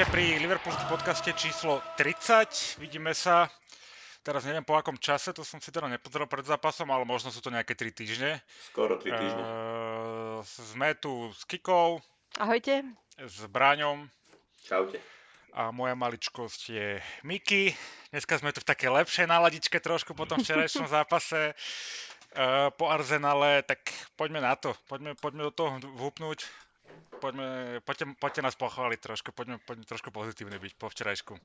Vítajte pri Liverpoolskom podcaste číslo 30. Vidíme sa, teraz neviem po akom čase, to som si teda nepozeral pred zápasom, ale možno sú to nejaké 3 týždne. Skoro 3 týždne. Uh, sme tu s Kikou. Ahojte. S Bráňom. Čaute. A moja maličkosť je Miki. Dneska sme tu v také lepšej náladičke trošku po tom včerajšom zápase uh, po Arzenale, tak poďme na to. Poďme, poďme do toho vhupnúť poďme, poďte, poďte nás pochváliť trošku, poďme, poďme trošku pozitívne byť po včerajšku.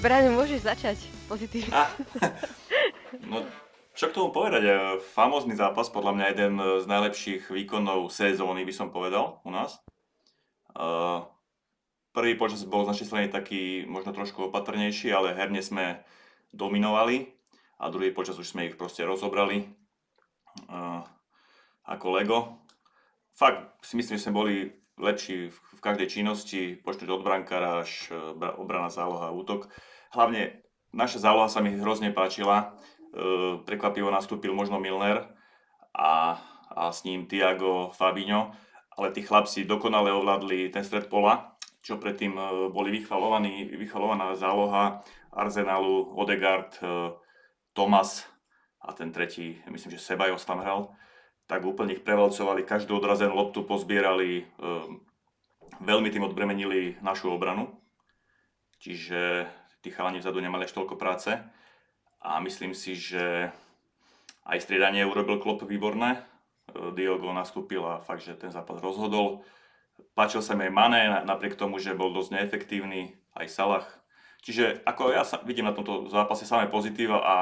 Braňo, môžeš začať pozitívne. Ah. No, čo k tomu povedať? E, famózny zápas, podľa mňa jeden z najlepších výkonov sezóny, by som povedal, u nás. Uh, Prvý počas bol z našej strany taký možno trošku opatrnejší, ale herne sme dominovali a druhý počas už sme ich proste rozobrali uh, ako Lego. Fakt si myslím, že sme boli lepší v, v každej činnosti, počnúť od brankára až uh, obrana, záloha, útok. Hlavne naša záloha sa mi hrozne páčila. Uh, prekvapivo nastúpil možno Milner a, a s ním Tiago Fabinho, ale tí chlapci dokonale ovládli ten stred pola čo predtým e, boli vychvalovaní, vychvalovaná záloha Arsenalu, Odegaard, e, Thomas a ten tretí, myslím, že Sebajos tam hral, tak úplne ich prevalcovali, každú odrazenú loptu pozbierali, e, veľmi tým odbremenili našu obranu, čiže tí chalani vzadu nemali až toľko práce. A myslím si, že aj striedanie urobil Klopp výborné, Diogo nastúpil a fakt, že ten zápas rozhodol. Páčil sa mi aj Mané, napriek tomu, že bol dosť neefektívny, aj Salah. Čiže ako ja sa, vidím na tomto zápase samé pozitíva a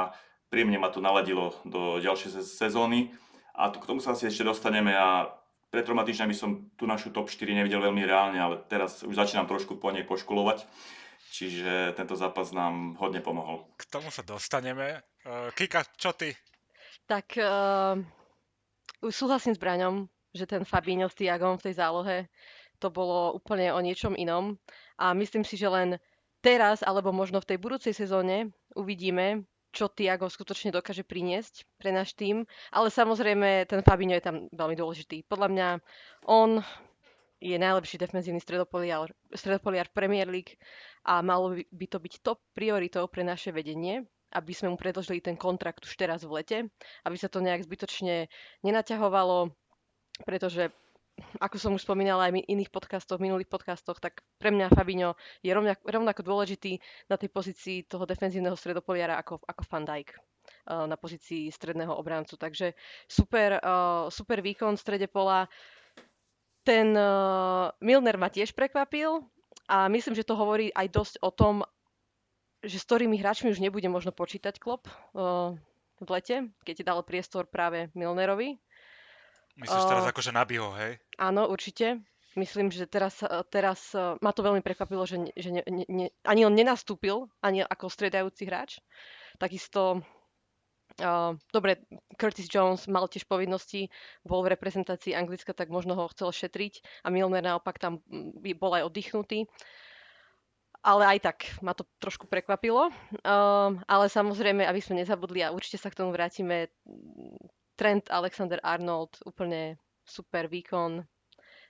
príjemne ma to naladilo do ďalšej sezóny. A to, k tomu sa asi ešte dostaneme a pred troma týždňami som tu našu top 4 nevidel veľmi reálne, ale teraz už začínam trošku po nej poškulovať. Čiže tento zápas nám hodne pomohol. K tomu sa dostaneme. Uh, Kika, čo ty? Tak uh, súhlasím s Braňom že ten Fabinho s Tiagom v tej zálohe, to bolo úplne o niečom inom. A myslím si, že len teraz, alebo možno v tej budúcej sezóne uvidíme, čo Tiago skutočne dokáže priniesť pre náš tým. Ale samozrejme, ten Fabinho je tam veľmi dôležitý. Podľa mňa on je najlepší defenzívny stredopoliar, stredopoliar Premier League a malo by to byť top prioritou pre naše vedenie, aby sme mu predložili ten kontrakt už teraz v lete, aby sa to nejak zbytočne nenaťahovalo, pretože ako som už spomínala aj v iných podcastoch, minulých podcastoch, tak pre mňa Fabinho je rovnako, rovnako dôležitý na tej pozícii toho defenzívneho stredopoliara ako, ako Van Dijk eh, na pozícii stredného obrancu. Takže super, uh, super výkon v strede pola. Ten uh, Milner ma tiež prekvapil a myslím, že to hovorí aj dosť o tom, že s ktorými hráčmi už nebude možno počítať klop v lete, keď dal priestor práve Milnerovi, Myslíš teraz uh, akože nabiho, hej? Áno, určite. Myslím, že teraz, teraz ma to veľmi prekvapilo, že, že ne, ne, ani on nenastúpil, ani ako striedajúci hráč. Takisto, uh, dobre, Curtis Jones mal tiež povinnosti, bol v reprezentácii Anglicka, tak možno ho chcel šetriť a Milner naopak tam bol aj oddychnutý. Ale aj tak ma to trošku prekvapilo. Uh, ale samozrejme, aby sme nezabudli a určite sa k tomu vrátime, Trent Alexander-Arnold, úplne super výkon.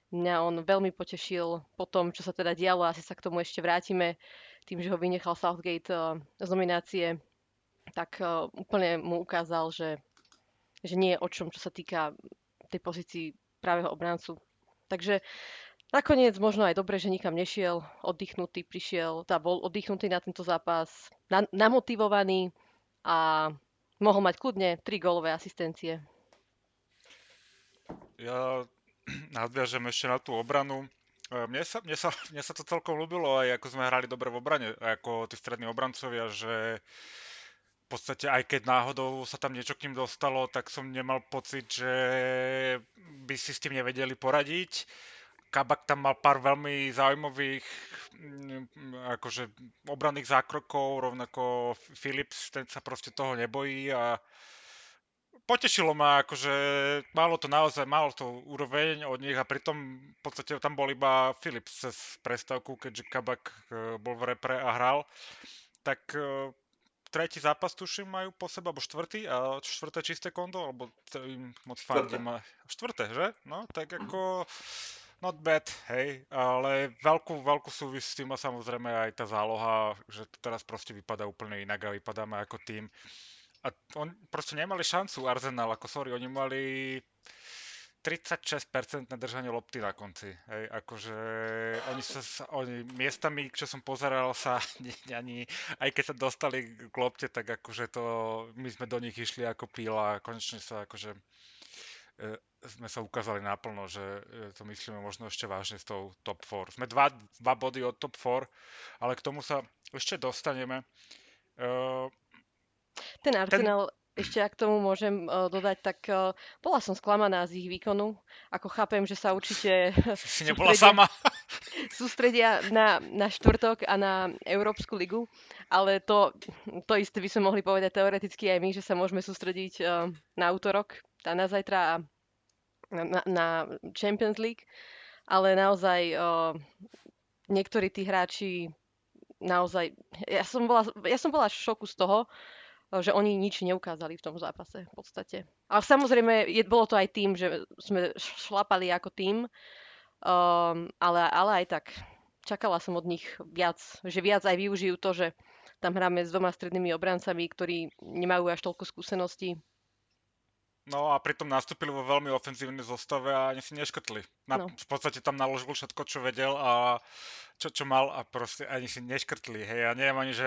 Mňa on veľmi potešil po tom, čo sa teda dialo, asi sa k tomu ešte vrátime, tým, že ho vynechal Southgate uh, z nominácie, tak uh, úplne mu ukázal, že, že nie je o čom, čo sa týka tej pozícii pravého obrancu. Takže nakoniec možno aj dobre, že nikam nešiel, oddychnutý prišiel, teda bol oddychnutý na tento zápas, na, namotivovaný a mohol mať kľudne 3 gólové asistencie. Ja nadviažem ešte na tú obranu. E, mne sa, mne, sa, mne sa to celkom ľúbilo, aj ako sme hrali dobre v obrane, ako tí strední obrancovia, že v podstate aj keď náhodou sa tam niečo k ním dostalo, tak som nemal pocit, že by si s tým nevedeli poradiť Kabak tam mal pár veľmi zaujímavých mm, akože obranných zákrokov, rovnako Philips, ten sa proste toho nebojí a potešilo ma, akože malo to naozaj, malo to úroveň od nich a pritom v podstate tam bol iba Philips cez prestavku, keďže Kabak e, bol v repre a hral. Tak e, tretí zápas, tuším, majú po sebe, alebo štvrtý, a štvrté čisté konto, alebo im moc Štvrté. fandím. a- Štvrté, že? No, tak ako not bad, hej, ale veľkú, veľkú súvis s tým má samozrejme aj tá záloha, že to teraz proste vypadá úplne inak a vypadáme ako tým. A on proste nemali šancu Arsenal, ako sorry, oni mali 36% na držanie lopty na konci. Hej, akože oni sa, oni miestami, čo som pozeral sa, ani, aj keď sa dostali k lopte, tak akože to, my sme do nich išli ako píla a konečne sa akože sme sa ukázali naplno, že e, to myslíme možno ešte vážne s tou top 4. Sme dva, dva body od top 4, ale k tomu sa ešte dostaneme. E, Ten Arsenal, ešte ak tomu môžem uh, dodať, tak uh, bola som sklamaná z ich výkonu. Ako chápem, že sa určite nebola sama. sústredia na, na štvrtok a na Európsku ligu, ale to, to isté by sme mohli povedať teoreticky aj my, že sa môžeme sústrediť uh, na útorok a na zajtra a na, na, Champions League, ale naozaj uh, niektorí tí hráči naozaj, ja som bola, ja som bola v šoku z toho, že oni nič neukázali v tom zápase v podstate. Ale samozrejme, je, bolo to aj tým, že sme šlapali ako tým, um, ale, ale aj tak čakala som od nich viac, že viac aj využijú to, že tam hráme s dvoma strednými obrancami, ktorí nemajú až toľko skúseností. No a pritom nastúpili vo veľmi ofenzívnej zostave a ani si neškrtli. Na, No. V podstate tam naložil všetko, čo vedel a čo, čo mal a proste ani si neškrtli. Hej, ja neviem ani, že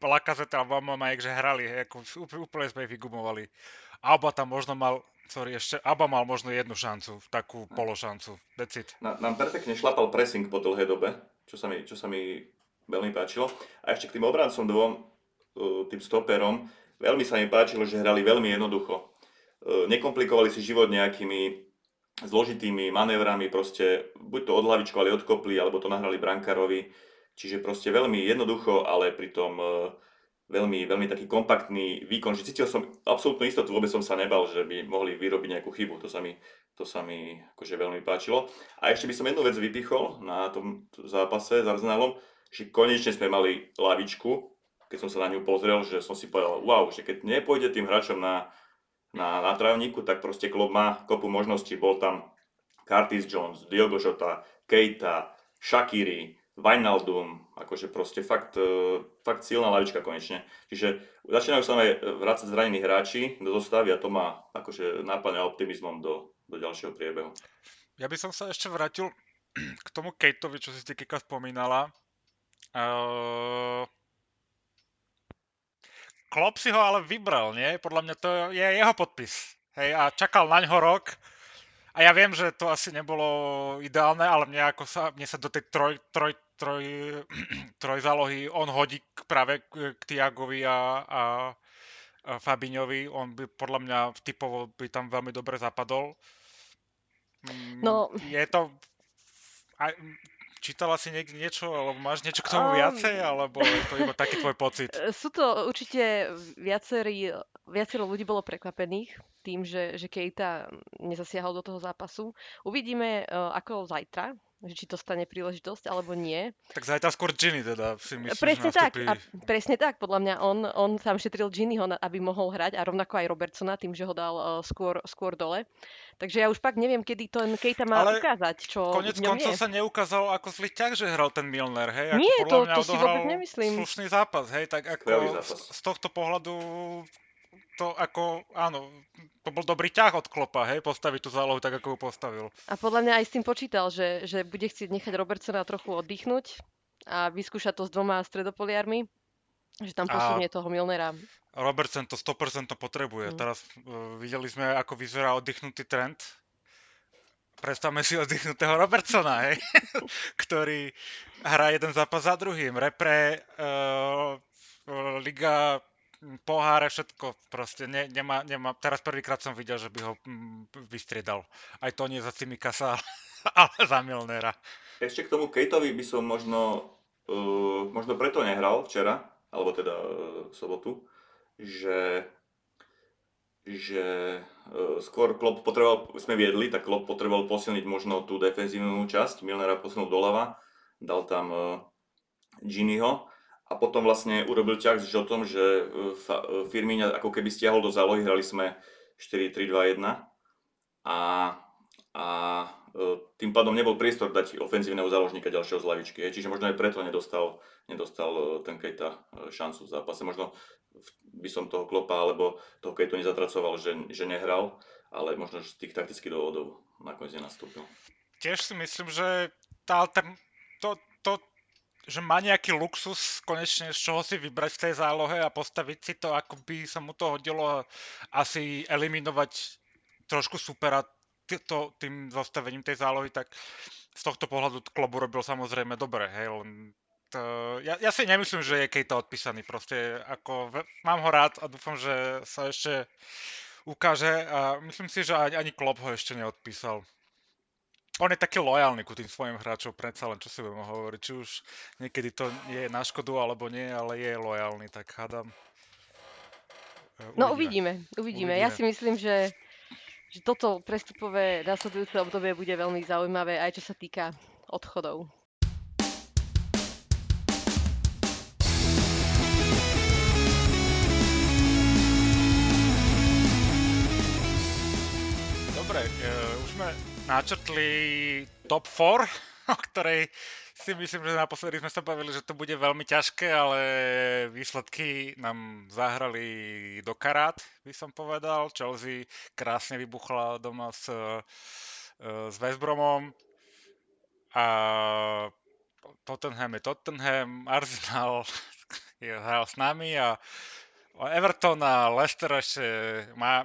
Lakazeta a Vamamajek, že hrali, hej, ako úplne, sme ich vygumovali. Alba tam možno mal, sorry, ešte, Aba mal možno jednu šancu, takú pološancu, decit. Na, nám perfektne šlapal pressing po dlhej dobe, čo sa mi, čo sa mi veľmi páčilo. A ešte k tým obrancom dvom, uh, tým stoperom, veľmi sa mi páčilo, že hrali veľmi jednoducho. Uh, Nekomplikovali si život nejakými zložitými manévrami, proste buď to odhlavičkovali, odkopli, alebo to nahrali brankárovi. Čiže proste veľmi jednoducho, ale pritom uh, veľmi, veľmi taký kompaktný výkon, že cítil som absolútnu istotu, vôbec som sa nebal, že by mohli vyrobiť nejakú chybu, to sa mi, to sa mi akože veľmi páčilo. A ešte by som jednu vec vypichol na tom zápase s Arsenalom, že konečne sme mali lavičku, keď som sa na ňu pozrel, že som si povedal, wow, že keď nepôjde tým hráčom na, na, na trávniku, tak proste klub má kopu možností. Bol tam Curtis Jones, Diogo Jota, Keita, Shakiri, Wijnaldum, akože proste fakt, e, fakt silná lavička konečne. Čiže začínajú sa aj vrácať zranení hráči do zostavy a to ma akože náplňa optimizmom do, do ďalšieho priebehu. Ja by som sa ešte vrátil k tomu Kateovi, čo si Kika spomínala. Uh, Klopp si ho ale vybral, nie? Podľa mňa to je jeho podpis. Hej, a čakal na ňo rok. A ja viem, že to asi nebolo ideálne, ale mne, ako sa, mne sa do tej troj, troj, troj, troj zálohy on hodí práve k, Tiagovi a, a, a Fabiňovi. On by podľa mňa typovo by tam veľmi dobre zapadol. Mm, No. Je to... čítala si niekde niečo, alebo máš niečo k tomu Um, viacej, alebo je to iba taký tvoj pocit? Sú to určite viacerí, viacero ľudí bolo prekvapených tým, že, že Keita nezasiahol do toho zápasu. Uvidíme, e, ako zajtra, že či to stane príležitosť alebo nie. Tak zajtra skôr Ginny teda si myslím, presne tak, a presne tak, podľa mňa on, on tam šetril Ginnyho, aby mohol hrať a rovnako aj Robertsona tým, že ho dal uh, skôr, skôr dole. Takže ja už pak neviem, kedy to ten Keita má Ale ukázať, čo Konec koncov sa neukázalo ako zlý ťah, že hral ten Milner, hej? Ako Nie, podľa to- mňa to si vôbec nemyslím. slušný zápas, hej? Tak ako z, z tohto pohľadu to ako, áno, to bol dobrý ťah od Klopa, hej? Postaviť tú zálohu tak, ako ju postavil. A podľa mňa aj s tým počítal, že, že bude chcieť nechať Robertsona trochu oddychnúť a vyskúšať to s dvoma stredopoliarmi, že tam A- posunie toho Milnera. Robertson to 100% potrebuje. Mm. Teraz uh, videli sme, ako vyzerá oddychnutý trend. Predstavme si oddychnutého Robertsona, hej? ktorý hrá jeden zápas za druhým. Repre, uh, liga, poháre, všetko. Proste ne, nemá, nemá. Teraz prvýkrát som videl, že by ho mm, vystriedal. Aj to nie za Cimikasa, ale za Milnera. Ešte k tomu Kateovi by som možno, uh, možno preto nehral včera, alebo teda uh, sobotu, že, že uh, skôr Klopp potreboval, sme viedli, tak Klopp potreboval posilniť možno tú defenzívnu časť, Milnera posunul doľava, dal tam uh, Giniho a potom vlastne urobil ťah s Žotom, že Firmíňa ako keby stiahol do zálohy, hrali sme 4-3-2-1 a, a tým pádom nebol priestor dať ofenzívneho záložníka ďalšieho z lavičky. Čiže možno aj preto nedostal, nedostal ten Kejta šancu v zápase. Možno by som toho Klopa alebo toho Kejtu nezatracoval, že, že nehral, ale možno z tých taktických dôvodov nakoniec nenastúpil. Tiež si myslím, že tá to, to, že má nejaký luxus konečne z čoho si vybrať v tej zálohe a postaviť si to, ako by sa mu to hodilo asi eliminovať trošku supera to, tým zastavením tej zálohy, tak z tohto pohľadu Klobu robil samozrejme dobre, hej, len to, ja, ja si nemyslím, že je Kejta odpísaný, proste ako, mám ho rád a dúfam, že sa ešte ukáže a myslím si, že ani, ani Klopp ho ešte neodpísal. On je taký lojálny ku tým svojim hráčom, predsa len čo si budeme hovoriť, či už niekedy to je na škodu alebo nie, ale je lojálny, tak hádam. Uvidíme. No uvidíme, uvidíme. uvidíme. Ja si myslím, že že toto prestupové nasledujúce obdobie bude veľmi zaujímavé aj čo sa týka odchodov. Dobre, uh, už sme načrtli top 4, o ktorej si myslím, že naposledy sme sa bavili, že to bude veľmi ťažké, ale výsledky nám zahrali do karát, by som povedal. Chelsea krásne vybuchla doma s, e, s West Bromom a Tottenham je Tottenham, Arsenal je hral s nami a Everton a Leicester ešte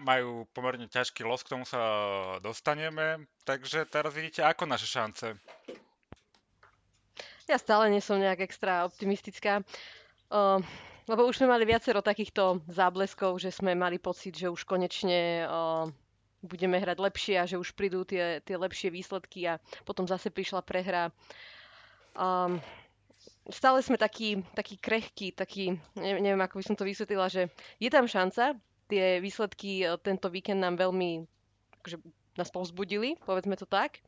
majú pomerne ťažký los, k tomu sa dostaneme. Takže teraz vidíte, ako naše šance. Ja stále nie som nejak extra optimistická. Uh, lebo už sme mali viacero takýchto zábleskov, že sme mali pocit, že už konečne uh, budeme hrať lepšie a že už prídu tie, tie lepšie výsledky a potom zase prišla prehra. Um, stále sme takí, takí krehkí, takí, neviem, ako by som to vysvetlila, že je tam šanca, tie výsledky tento víkend nám veľmi akože, nás povzbudili, povedzme to tak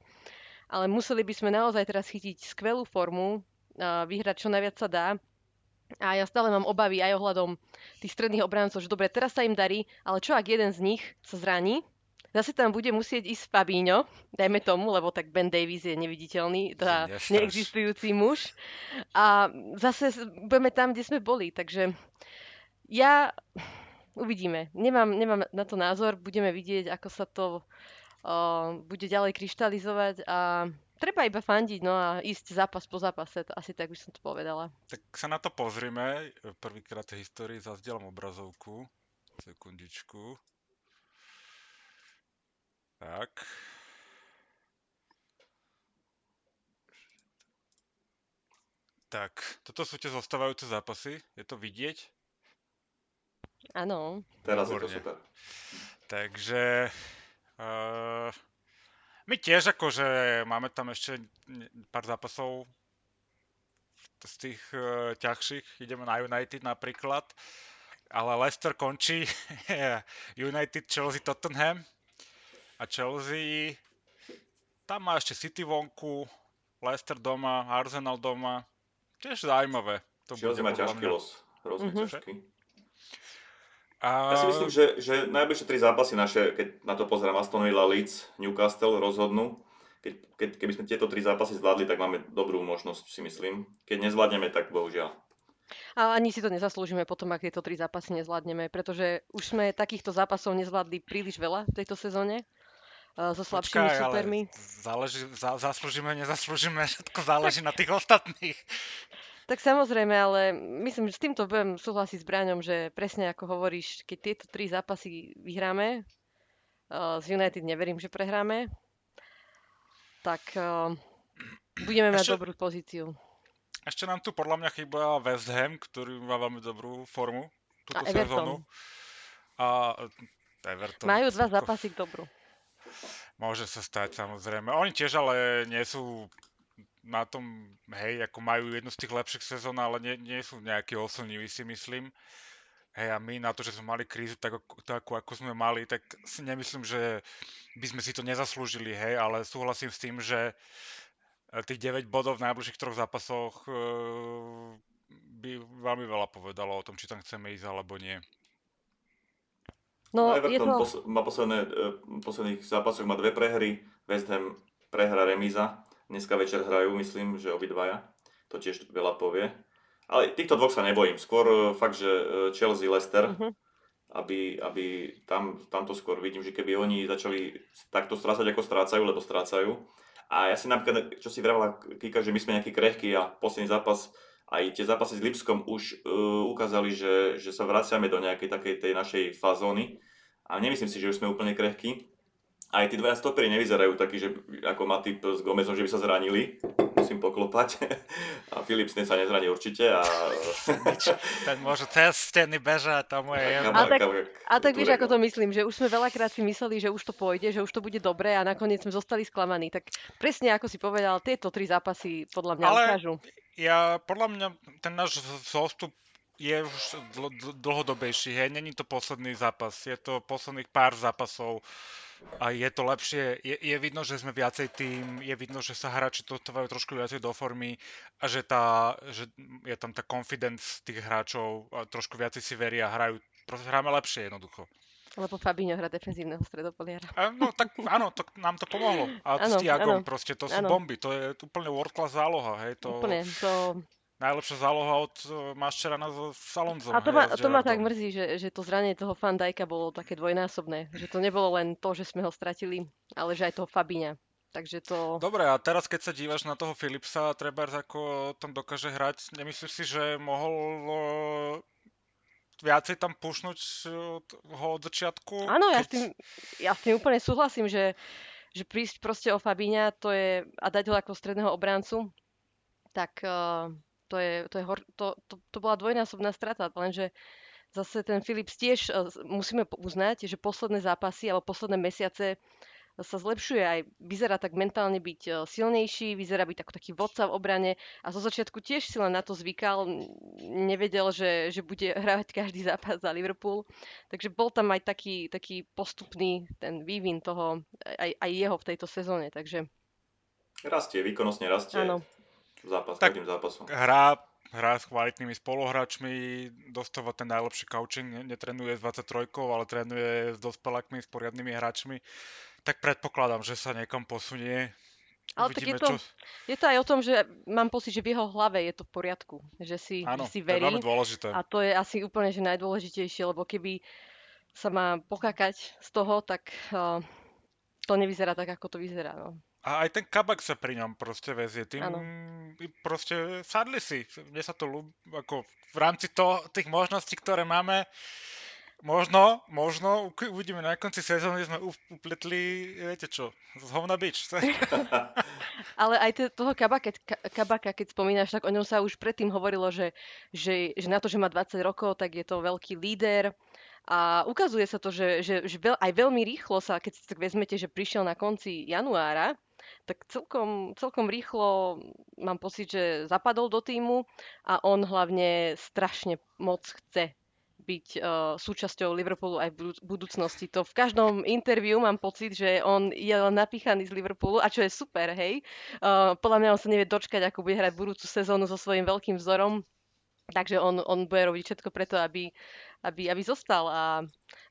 ale museli by sme naozaj teraz chytiť skvelú formu, vyhrať čo najviac sa dá. A ja stále mám obavy aj ohľadom tých stredných obrancov, že dobre, teraz sa im darí, ale čo ak jeden z nich sa zraní, zase tam bude musieť ísť Fabíňo, dajme tomu, lebo tak Ben Davies je neviditeľný, teda neexistujúci muž. A zase budeme tam, kde sme boli, takže ja uvidíme. Nemám, nemám na to názor, budeme vidieť, ako sa to bude ďalej kryštalizovať a treba iba fandiť, no a ísť zápas po zápase, to asi tak by som to povedala. Tak sa na to pozrime. Prvýkrát v histórii zazdielam obrazovku. Sekundičku. Tak. Tak, toto sú tie zostávajúce zápasy. Je to vidieť? Áno. Teraz je to super. Takže Uh, my tiež akože máme tam ešte pár zápasov z tých uh, ťažších. Ideme na United napríklad. Ale Leicester končí United, Chelsea, Tottenham. A Chelsea tam má ešte City vonku, Leicester doma, Arsenal doma. Tiež zaujímavé. To Chelsea má ťažký los. Hrozne mm-hmm. ťažký. A... Ja si myslím, že, že najbližšie tri zápasy naše, keď na to pozerám Aston Villa, Leeds, Newcastle, rozhodnú. Keď, keď, keby sme tieto tri zápasy zvládli, tak máme dobrú možnosť, si myslím. Keď nezvládneme, tak bohužiaľ. A ani si to nezaslúžime potom, ak tieto tri zápasy nezvládneme, pretože už sme takýchto zápasov nezvládli príliš veľa v tejto sezóne so slabšími Počkaj, supermi. záleží, za, zaslúžime, nezaslúžime, všetko záleží na tých ostatných. Tak samozrejme, ale myslím, že s týmto budem súhlasiť s Braňom, že presne ako hovoríš, keď tieto tri zápasy vyhráme, z United neverím, že prehráme, tak uh, budeme mať ešte, dobrú pozíciu. Ešte nám tu podľa mňa chýba West Ham, ktorý má veľmi dobrú formu túto A sezónu. A Everton. Majú dva zápasy k dobru. Môže sa stať, samozrejme. Oni tiež ale nie sú na tom, hej, ako majú jednu z tých lepších sezón, ale nie, nie sú nejakí oslniví, si myslím. Hej, a my na to, že sme mali krízu tak, takú, ako sme mali, tak si nemyslím, že by sme si to nezaslúžili, hej, ale súhlasím s tým, že e, tých 9 bodov v najbližších troch zápasoch e, by veľmi veľa povedalo o tom, či tam chceme ísť alebo nie. No, je Everton to... pos- má posledné, e, posledných zápasoch má dve prehry, West Ham prehra remíza, dneska večer hrajú, myslím, že obidvaja, to tiež veľa povie. Ale týchto dvoch sa nebojím, skôr e, fakt, že e, Chelsea, Leicester, Mhm. aby, aby tam, tam to skôr vidím, že keby oni začali takto strácať, ako strácajú, lebo strácajú. A ja si napríklad, čo si vravala Kika, že my sme nejaký krehký a posledný zápas, aj tie zápasy s Lipskom už uh, ukázali, že, že sa vraciame do nejakej takej tej našej fazóny. A nemyslím si, že už sme úplne krehkí. Aj tí dvaja stopery nevyzerajú takí, že ako Matip s Gomezom, že by sa zranili. Musím poklopať. A Philips sa nezraní určite. A... Ten môže cez steny bežať, tomu je jedno. A tak- A tak vieš, ako no. to myslím, že už sme veľakrát si mysleli, že už to pôjde, že už to bude dobré a nakoniec sme zostali sklamaní. Tak presne ako si povedal, tieto tri zápasy podľa mňa Ale- ukážu. Ja, podľa mňa ten náš zostup je už dl- dl- dlhodobejší, hej, není to posledný zápas, je to posledných pár zápasov a je to lepšie, je, je vidno, že sme viacej tým, je vidno, že sa hráči dostávajú trošku viacej do formy a že, tá, že je tam tá confidence tých hráčov a trošku viacej si veria hrajú, proste hráme lepšie jednoducho. Lebo Fabinho hrá defenzívneho stredopoliara. A no tak áno, to nám to pomohlo. A Áno, s Tiagom proste, to sú áno. bomby, to je úplne world class záloha, hej, to Úplne. To... najlepšia záloha od uh, Maščerana s Alonzom. A to ma, to ma tak mrzí, že, že to zranenie toho Van Dijka bolo také dvojnásobné. Že to nebolo len to, že sme ho stratili, ale že aj toho Fabiňa. Takže to... Dobre, a teraz keď sa dívaš na toho Philipsa, treba ako tam dokáže hrať, nemyslíš si, že mohol viacej tam pušnúť t- ho od začiatku? Áno, ja s keď- tým, ja s tým úplne súhlasím, že, že prísť proste o Fabíňa to je, a dať ho ako stredného obrancu, tak uh, to, je, to, je hor, to, to, to bola dvojnásobná strata, lenže zase ten Philips tiež uh, musíme uznať, že posledné zápasy alebo posledné mesiace sa zlepšuje aj, vyzerá tak mentálne byť uh, silnejší, vyzerá byť ako taký vodca v obrane a zo začiatku tiež si len na to zvykal, nevedel, že, že bude hrávať každý zápas za Liverpool, takže bol tam aj taký, taký postupný ten vývin toho, aj, aj jeho v tejto sezóne, takže Rastie, výkonnostne rastie. áno. Zápas, Tak- zápasom. Hrá, hrá s kvalitnými spoluhráčmi, dostáva ten najlepší coaching, ne- netrenuje s 23, ale trénuje s dospelákmi, s poriadnymi hráčmi. Tak predpokladám, že sa niekam posunie. Ale tak je Uvidíme, to- čo... Je to aj o tom, že mám pocit, že v jeho hlave je to v poriadku, že si, Áno, že si to je verí veľmi dôležité. a to je asi úplne že najdôležitejšie, lebo keby sa má pokakať z toho, tak uh, to nevyzerá tak, ako to vyzerá. No. A aj ten kabak sa pri ňom proste vezie. Tým Áno. i proste sadli si. Mne sa to ľúbi, ako v rámci to, tých možností, ktoré máme, možno, možno, uvidíme na konci sezóny, sme up- upletli, viete čo, z hovna bič. Ale aj te, toho kabaka, ka, kabaka, keď spomínaš, tak o ňom sa už predtým hovorilo, že, že, že na to, že má 20 rokov, tak je to veľký líder. A ukazuje sa to, že, že, že veľ, aj veľmi rýchlo sa, keď si tak vezmete, že prišiel na konci januára, tak celkom, celkom rýchlo mám pocit, že zapadol do týmu a on hlavne strašne moc chce byť uh, súčasťou Liverpoolu aj v budú- budúcnosti. To v každom interviu mám pocit, že on je len napíchaný z Liverpoolu a čo je super, hej. Uh, podľa mňa on sa nevie dočkať, ako bude hrať budúcu sezónu so svojím veľkým vzorom. Takže on, on bude robiť všetko preto, aby, aby, aby zostal a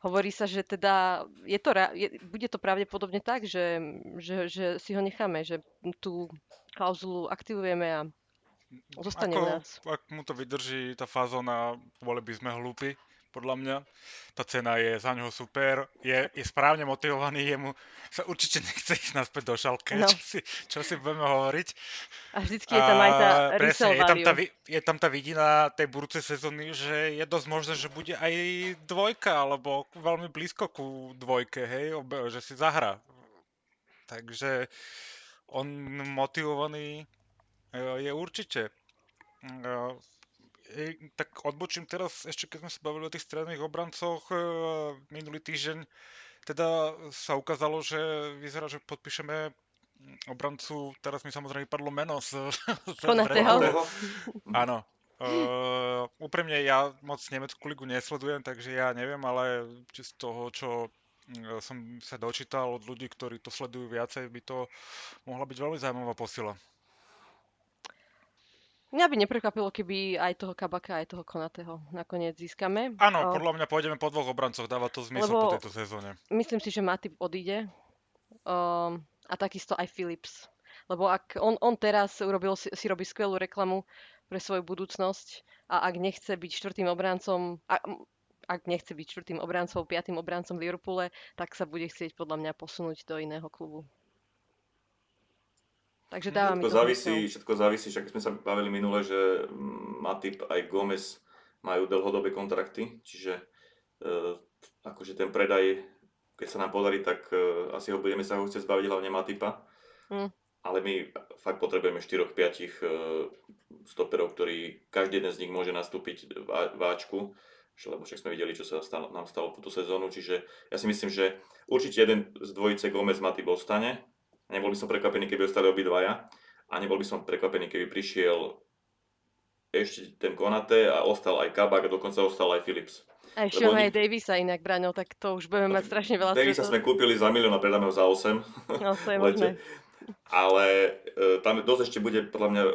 hovorí sa, že teda je to, je, bude to pravdepodobne tak, že, že, že si ho necháme, že tú klauzulu aktivujeme a zostane Ako, nás. ak mu to vydrží tá fazóna, boli by sme hlúpi, podľa mňa. Tá cena je za ňoho super, je, je správne motivovaný, jemu sa určite nechce ísť naspäť do šalke, No. čo, si, čo si budeme hovoriť. A vždycky je tam aj tá presne, je tam, tá, je tam tá vidina tej budúcej sezóny, že je dosť možné, že bude aj dvojka, alebo veľmi blízko ku dvojke, hej, že si zahra. Takže on motivovaný e, je určite. E, e, Tak odbočím teraz, ešte keď sme sa bavili o tých stredných obrancoch, e, minulý týždeň teda sa ukázalo, že vyzerá, že podpíšeme obrancu, teraz mi samozrejme padlo meno z, Konateho. Áno. Uh, úprimne ja moc Nemeckú ligu nesledujem, takže ja neviem, ale či z toho, čo mm, som sa dočítal od ľudí, ktorí to sledujú viacej, by to mohla byť veľmi zaujímavá posila. Mňa by neprekvapilo, keby aj toho Kabaka, aj toho Konatého nakoniec získame. Áno, O, podľa mňa pôjdeme po dvoch obrancoch, dáva to zmysel po lebo tejto sezóne. myslím si, že Matip odíde. Um, a takisto aj Philips. Lebo ak on, on teraz urobil, si, si robí skvelú reklamu pre svoju budúcnosť a ak nechce byť štvrtým obrancom, a, ak nechce byť štvrtým obrancom, piatým obrancom v Liverpoole, tak sa bude chcieť podľa mňa posunúť do iného klubu. Takže dáva mi Všetko závisí, všetko závisí, však sme sa bavili minule, že mm, Matip aj Gomez majú dlhodobé kontrakty, čiže e, akože ten predaj, keď sa nám podarí, tak e, asi ho budeme sa ho chcieť zbaviť hlavne Matipa. Hm. Ale my fakt potrebujeme 4-5 e, stoperov, ktorí každý jeden z nich môže nastúpiť v A- v Ačku, že- lebo však sme videli, čo sa stalo, nám stalo po tú sezónu, čiže ja si myslím, že určite jeden z dvojice Gomez Matip ostane. Nebol by som prekvapený, keby ostali obidvaja a nebol by som prekvapený, keby prišiel ešte ten Konate a ostal aj Kabak a dokonca ostal aj Philips. A ešte máme oni- aj Davisa inak, Braňo, tak to už budeme mať strašne veľa Davisa stretov. sme kúpili za milión a predáme ho za 8. No, to je možné. Ale e, tam dosť ešte bude podľa mňa e,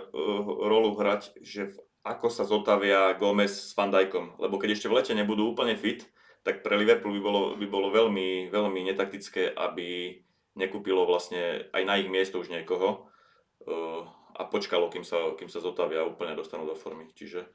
rolu hrať, že v- ako sa zotavia Gomez s Van Dijkom. Lebo keď ešte v lete nebudú úplne fit, tak pre Liverpool by bolo, by bolo veľmi, veľmi netaktické, aby nekúpilo vlastne aj na ich miesto už niekoho e, a počkalo, kým sa, kým sa zotavia a úplne dostanú do formy. Čiže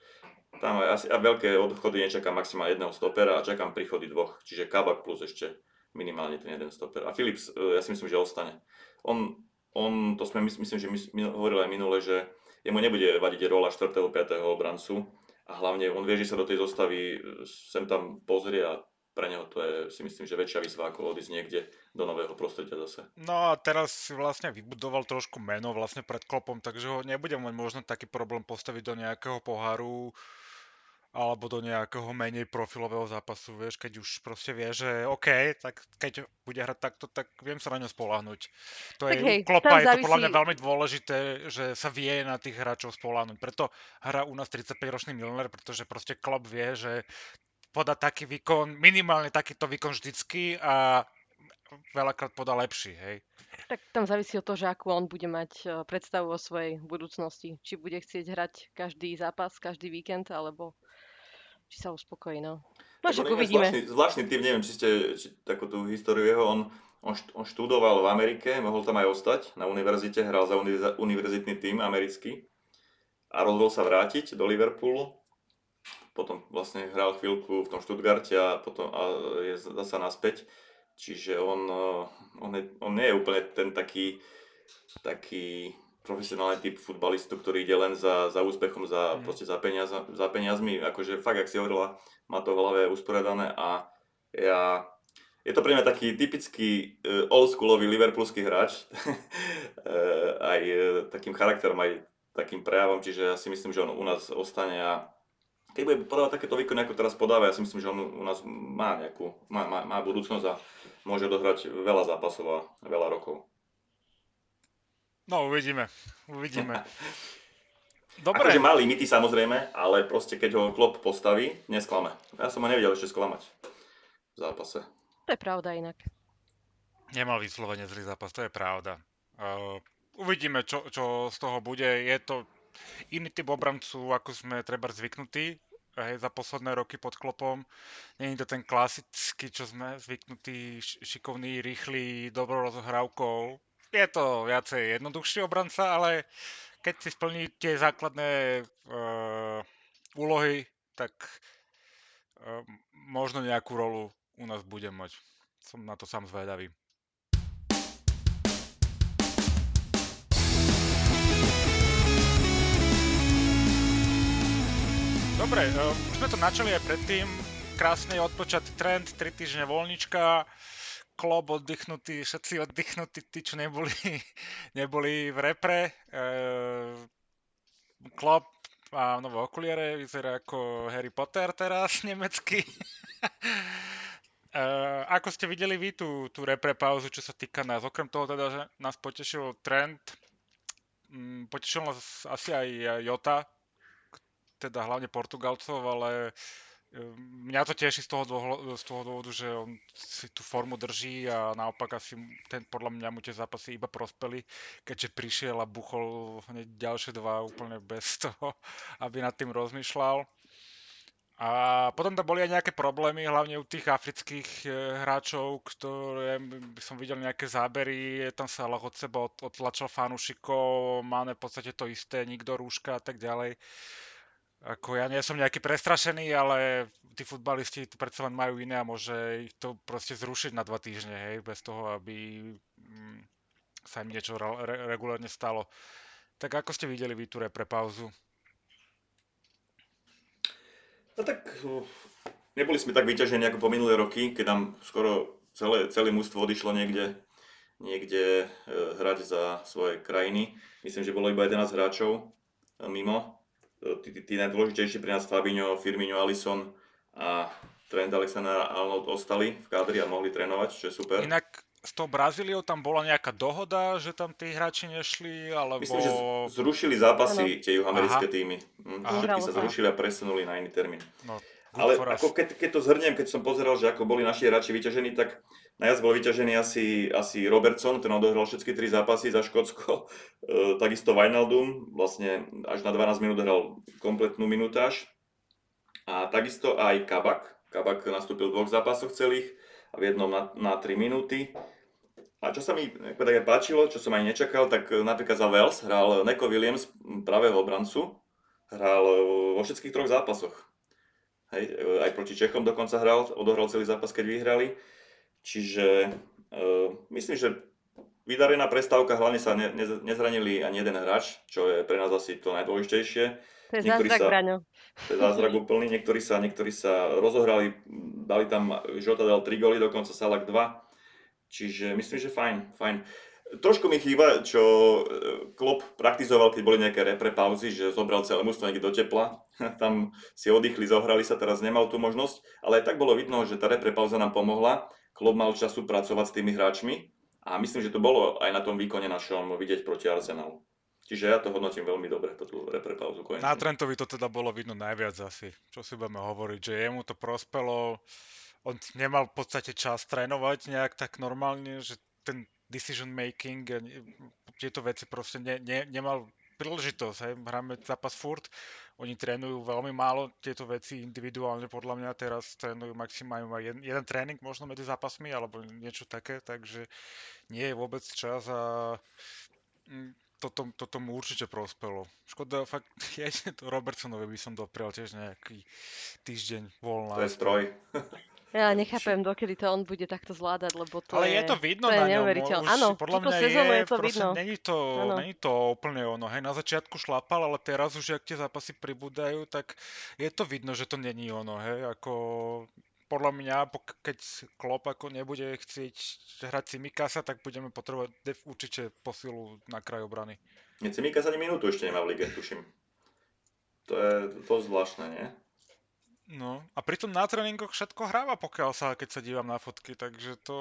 tam aj asi a veľké odchody nečakám maximálne jedného stopera a čakám príchody dvoch. Čiže Kabak plus ešte minimálne ten jeden stoper. A Philips, e, ja si myslím, že ostane. On, on to sme, mys- myslím, že my, hovorili aj minule, že jemu nebude vadiť rola 4. 5. obrancu a hlavne on vie, že sa do tej zostavy e, sem tam pozrie a pre neho to je si myslím, že väčšia výzva ako odísť niekde do nového prostredia zase. No a teraz si vlastne vybudoval trošku meno vlastne pred klopom, takže ho nebude mať možno taký problém postaviť do nejakého poháru alebo do nejakého menej profilového zápasu, vieš, keď už proste vie, že OK, tak keď bude hrať takto, tak viem sa na ňo spolahnuť. To Tak je hej, Klopa je to podľa mňa veľmi dôležité, že sa vie na tých hráčov spolahnuť. Preto hrá u nás 35-ročný Milner, pretože proste Klopp vie, že podá taký výkon, minimálne takýto výkon vždycky a veľakrát podá lepší, hej. Tak tam závisí od toho, že akú on bude mať eh, predstavu o svojej budúcnosti. Či bude chcieť hrať každý zápas, každý víkend, alebo či sa uspokojí, no. No však uvidíme. Zvláštny, zvláštny typ, neviem, či ste či takú tú históriu jeho, on, on, on študoval v Amerike, mohol tam aj ostať na univerzite, hral za univerzitný tým americký a rozhodol sa vrátiť do Liverpoolu. Potom vlastne hral chvíľku v tom Stuttgarte a potom a je zasa naspäť. Čiže on, eh, on, je, on nie je úplne ten taký, taký profesionálny typ futbalistu, ktorý ide len za, za úspechom, za, Mm. proste za, peniaza, za peniazmi. Akože fakt, ak si hovorila, má to v hlave usporiadané a ja, je to pre mňa taký typický uh, oldschoolový liverpoolský hráč. Eh, aj eh, takým charakterom, aj takým prejavom, čiže ja si myslím, že on u nás ostane a keď bude podávať takéto výkony, ako teraz podáva, ja si myslím, že on u nás má nejakú, má, má, má budúcnosť a môže dohrať veľa zápasov a veľa rokov. No uvidíme, uvidíme. Dobre, Akože má limity samozrejme, ale proste keď ho Klopp postaví, nesklame. Ja som ho nevidel ešte sklamať v zápase. To je pravda inak. nemal vyslovene zlý zápas, to je pravda. Uh, uvidíme, čo, čo z toho bude. Je to iný typ obrancu, ako sme treba zvyknutí hej, za posledné roky pod klopom. Není to ten klasický, čo sme zvyknutí, šikovný, rýchly, dobrou rozhrávkou. Je to viacej jednoduchší obranca, ale keď si splní tie základné uh, úlohy, tak uh, možno nejakú rolu u nás bude mať. Som na to sám zvedavý. Dobre, uh, sme to načali aj predtým. Krásne je odpočatý trend, 3 týždne voľnička, klub oddychnutý, všetci oddychnutí, tí, čo neboli, neboli v repre. Uh, klub má nové okuliare, vyzerá ako Harry Potter teraz, nemecký. Uh, ako ste videli vy tú, tú repre pauzu, čo sa týka nás? Okrem toho teda, že nás potešil trend, mm, potešil nás asi aj Jota, teda hlavne Portugalcov, ale Ehm, Mňa to teší z toho, dôhľa- z toho dôvodu, že on si tú formu drží a naopak asi ten, podľa mňa mu tie zápasy iba prospeli, keďže prišiel a buchol hneď ďalšie dva úplne bez toho, aby nad tým rozmýšľal. A potom tam boli aj nejaké problémy, hlavne u tých afrických e, hráčov, ktoré som videl nejaké zábery, tam sa Salah od seba od- odtlačil fanúšikov, máme v podstate to isté, nikto rúška a tak ďalej. Ako ja nie som nejaký prestrašený, ale tí futbalisti to predsa len majú iné a môže ich to proste zrušiť na dva týždne, hej, bez toho, aby mm, sa im niečo re- re- regulárne stalo. Tak ako ste videli vy tú pre pauzu? No tak uh, neboli sme tak vyťažení ako po minulé roky, keď nám skoro celé, celé mužstvo odišlo niekde, niekde uh, hrať za svoje krajiny. Myslím, že bolo iba 11 hráčov uh, mimo. Uh, Tí, tí, tí najdôležitejší pre nás Fabinho, Firmino, Alisson a Trent Alexander-Arnold ostali v kádri a mohli trénovať, čo je super. Inak s tou Brazíliou tam bola nejaká dohoda, že tam tí hráči nešli, alebo... Myslím, že zrušili zápasy tie juhoamerické Aha. týmy. Hm, sa zrušili a presunuli na iný termín. No, Ale ako keď, keď to zhrniem, keď som pozeral, že ako boli naši hráči vyťažení, tak najviac bol vyťažený asi, asi Robertson, ten odohral všetky tri zápasy za Škótsko. E, takisto Wijnaldum, vlastne až na 12 minút hral kompletnú minutáž. A takisto aj Kabak. Kabak nastúpil v dvoch zápasoch celých a v jednom na, na 3 minúty. A čo sa mi také páčilo, čo som aj nečakal, tak napríklad za Wales hral Neko Williams, pravého obrancu, hral vo všetkých troch zápasoch. Hej, e, aj proti Čechom dokonca hral, odohral celý zápas, keď vyhrali. Čiže uh, myslím, že vydarená prestávka, hlavne sa ne, ne, nezranili ani jeden hráč, čo je pre nás asi to najdôležitejšie. To je Niektorí zázrak, sa- Braňo. To je zázrak úplný. Niektorí sa, niektorí sa rozohrali, dali tam, Žota dal 3 góly, dokonca Salak 2. Čiže myslím, že fajn, fajn. Trošku mi chýba, čo e, Klopp praktizoval, keď boli nejaké repre pauzy, že zobral celé mužstvo niekde do tepla. Tam si oddychli, zohrali sa, teraz nemal tú možnosť. Ale aj tak bolo vidno, že tá repre pauza nám pomohla. Klopp mal času pracovať s tými hráčmi. A myslím, že to bolo aj na tom výkone našom vidieť proti Arsenalu. Čiže ja to hodnotím veľmi dobre, tú repre pauzu konečne. Na Trentovi to teda bolo vidno najviac asi, čo si budeme hovoriť, že jemu to prospelo, on nemal v podstate čas trénovať nejak tak normálne, že ten decision making, ne- tieto veci proste ne, ne, nemal príležitosť, hej, hráme zápas furt, oni trénujú veľmi málo tieto veci individuálne, podľa mňa teraz trénujú maximálne jeden, jeden tréning možno medzi zápasmi, alebo niečo také, takže nie je vôbec čas a mm, toto, toto mu určite prospelo. Škoda, fakt, ja to Robertsonovi by som doprial tiež nejaký týždeň voľna. To je stroj. Ja nechápem, dokedy to on bude takto zvládať, lebo to Ale je... je to vidno to je na ňom, už Áno, podľa mňa sezónu je, je to proste vidno. Není to, není to úplne ono, hej, na začiatku šlapal, ale teraz už, ak tie zápasy pribúdajú, tak je to vidno, že to není ono, hej, ako podľa mňa, keď Klopp ako nebude chcieť hrať Simikasa, tak budeme potrebovať určite posilu na kraj obrany. Nie, Cimika sa ani minútu ešte nemá v lige, tuším. To je to zvláštne, nie? No a pritom na tréningoch všetko hráva, pokiaľ sa, keď sa dívam na fotky, takže to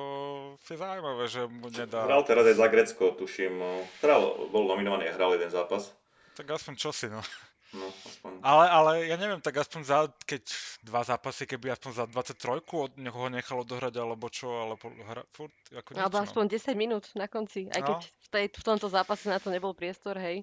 je zaujímavé, že mu nedá. Hral teraz aj za Grecko, tuším. no. Hral, bol nominovaný a hral jeden zápas. Tak aspoň čosi, no. No, aspoň. Ale, ale ja neviem, tak aspoň za, keď dva zápasy, keby aspoň za 23 od ho nechal odohrať, alebo čo, alebo hra, furt, ako Alebo no. aspoň 10 minút na konci, aj No. keď v, tej, v tomto zápase na to nebol priestor, hej,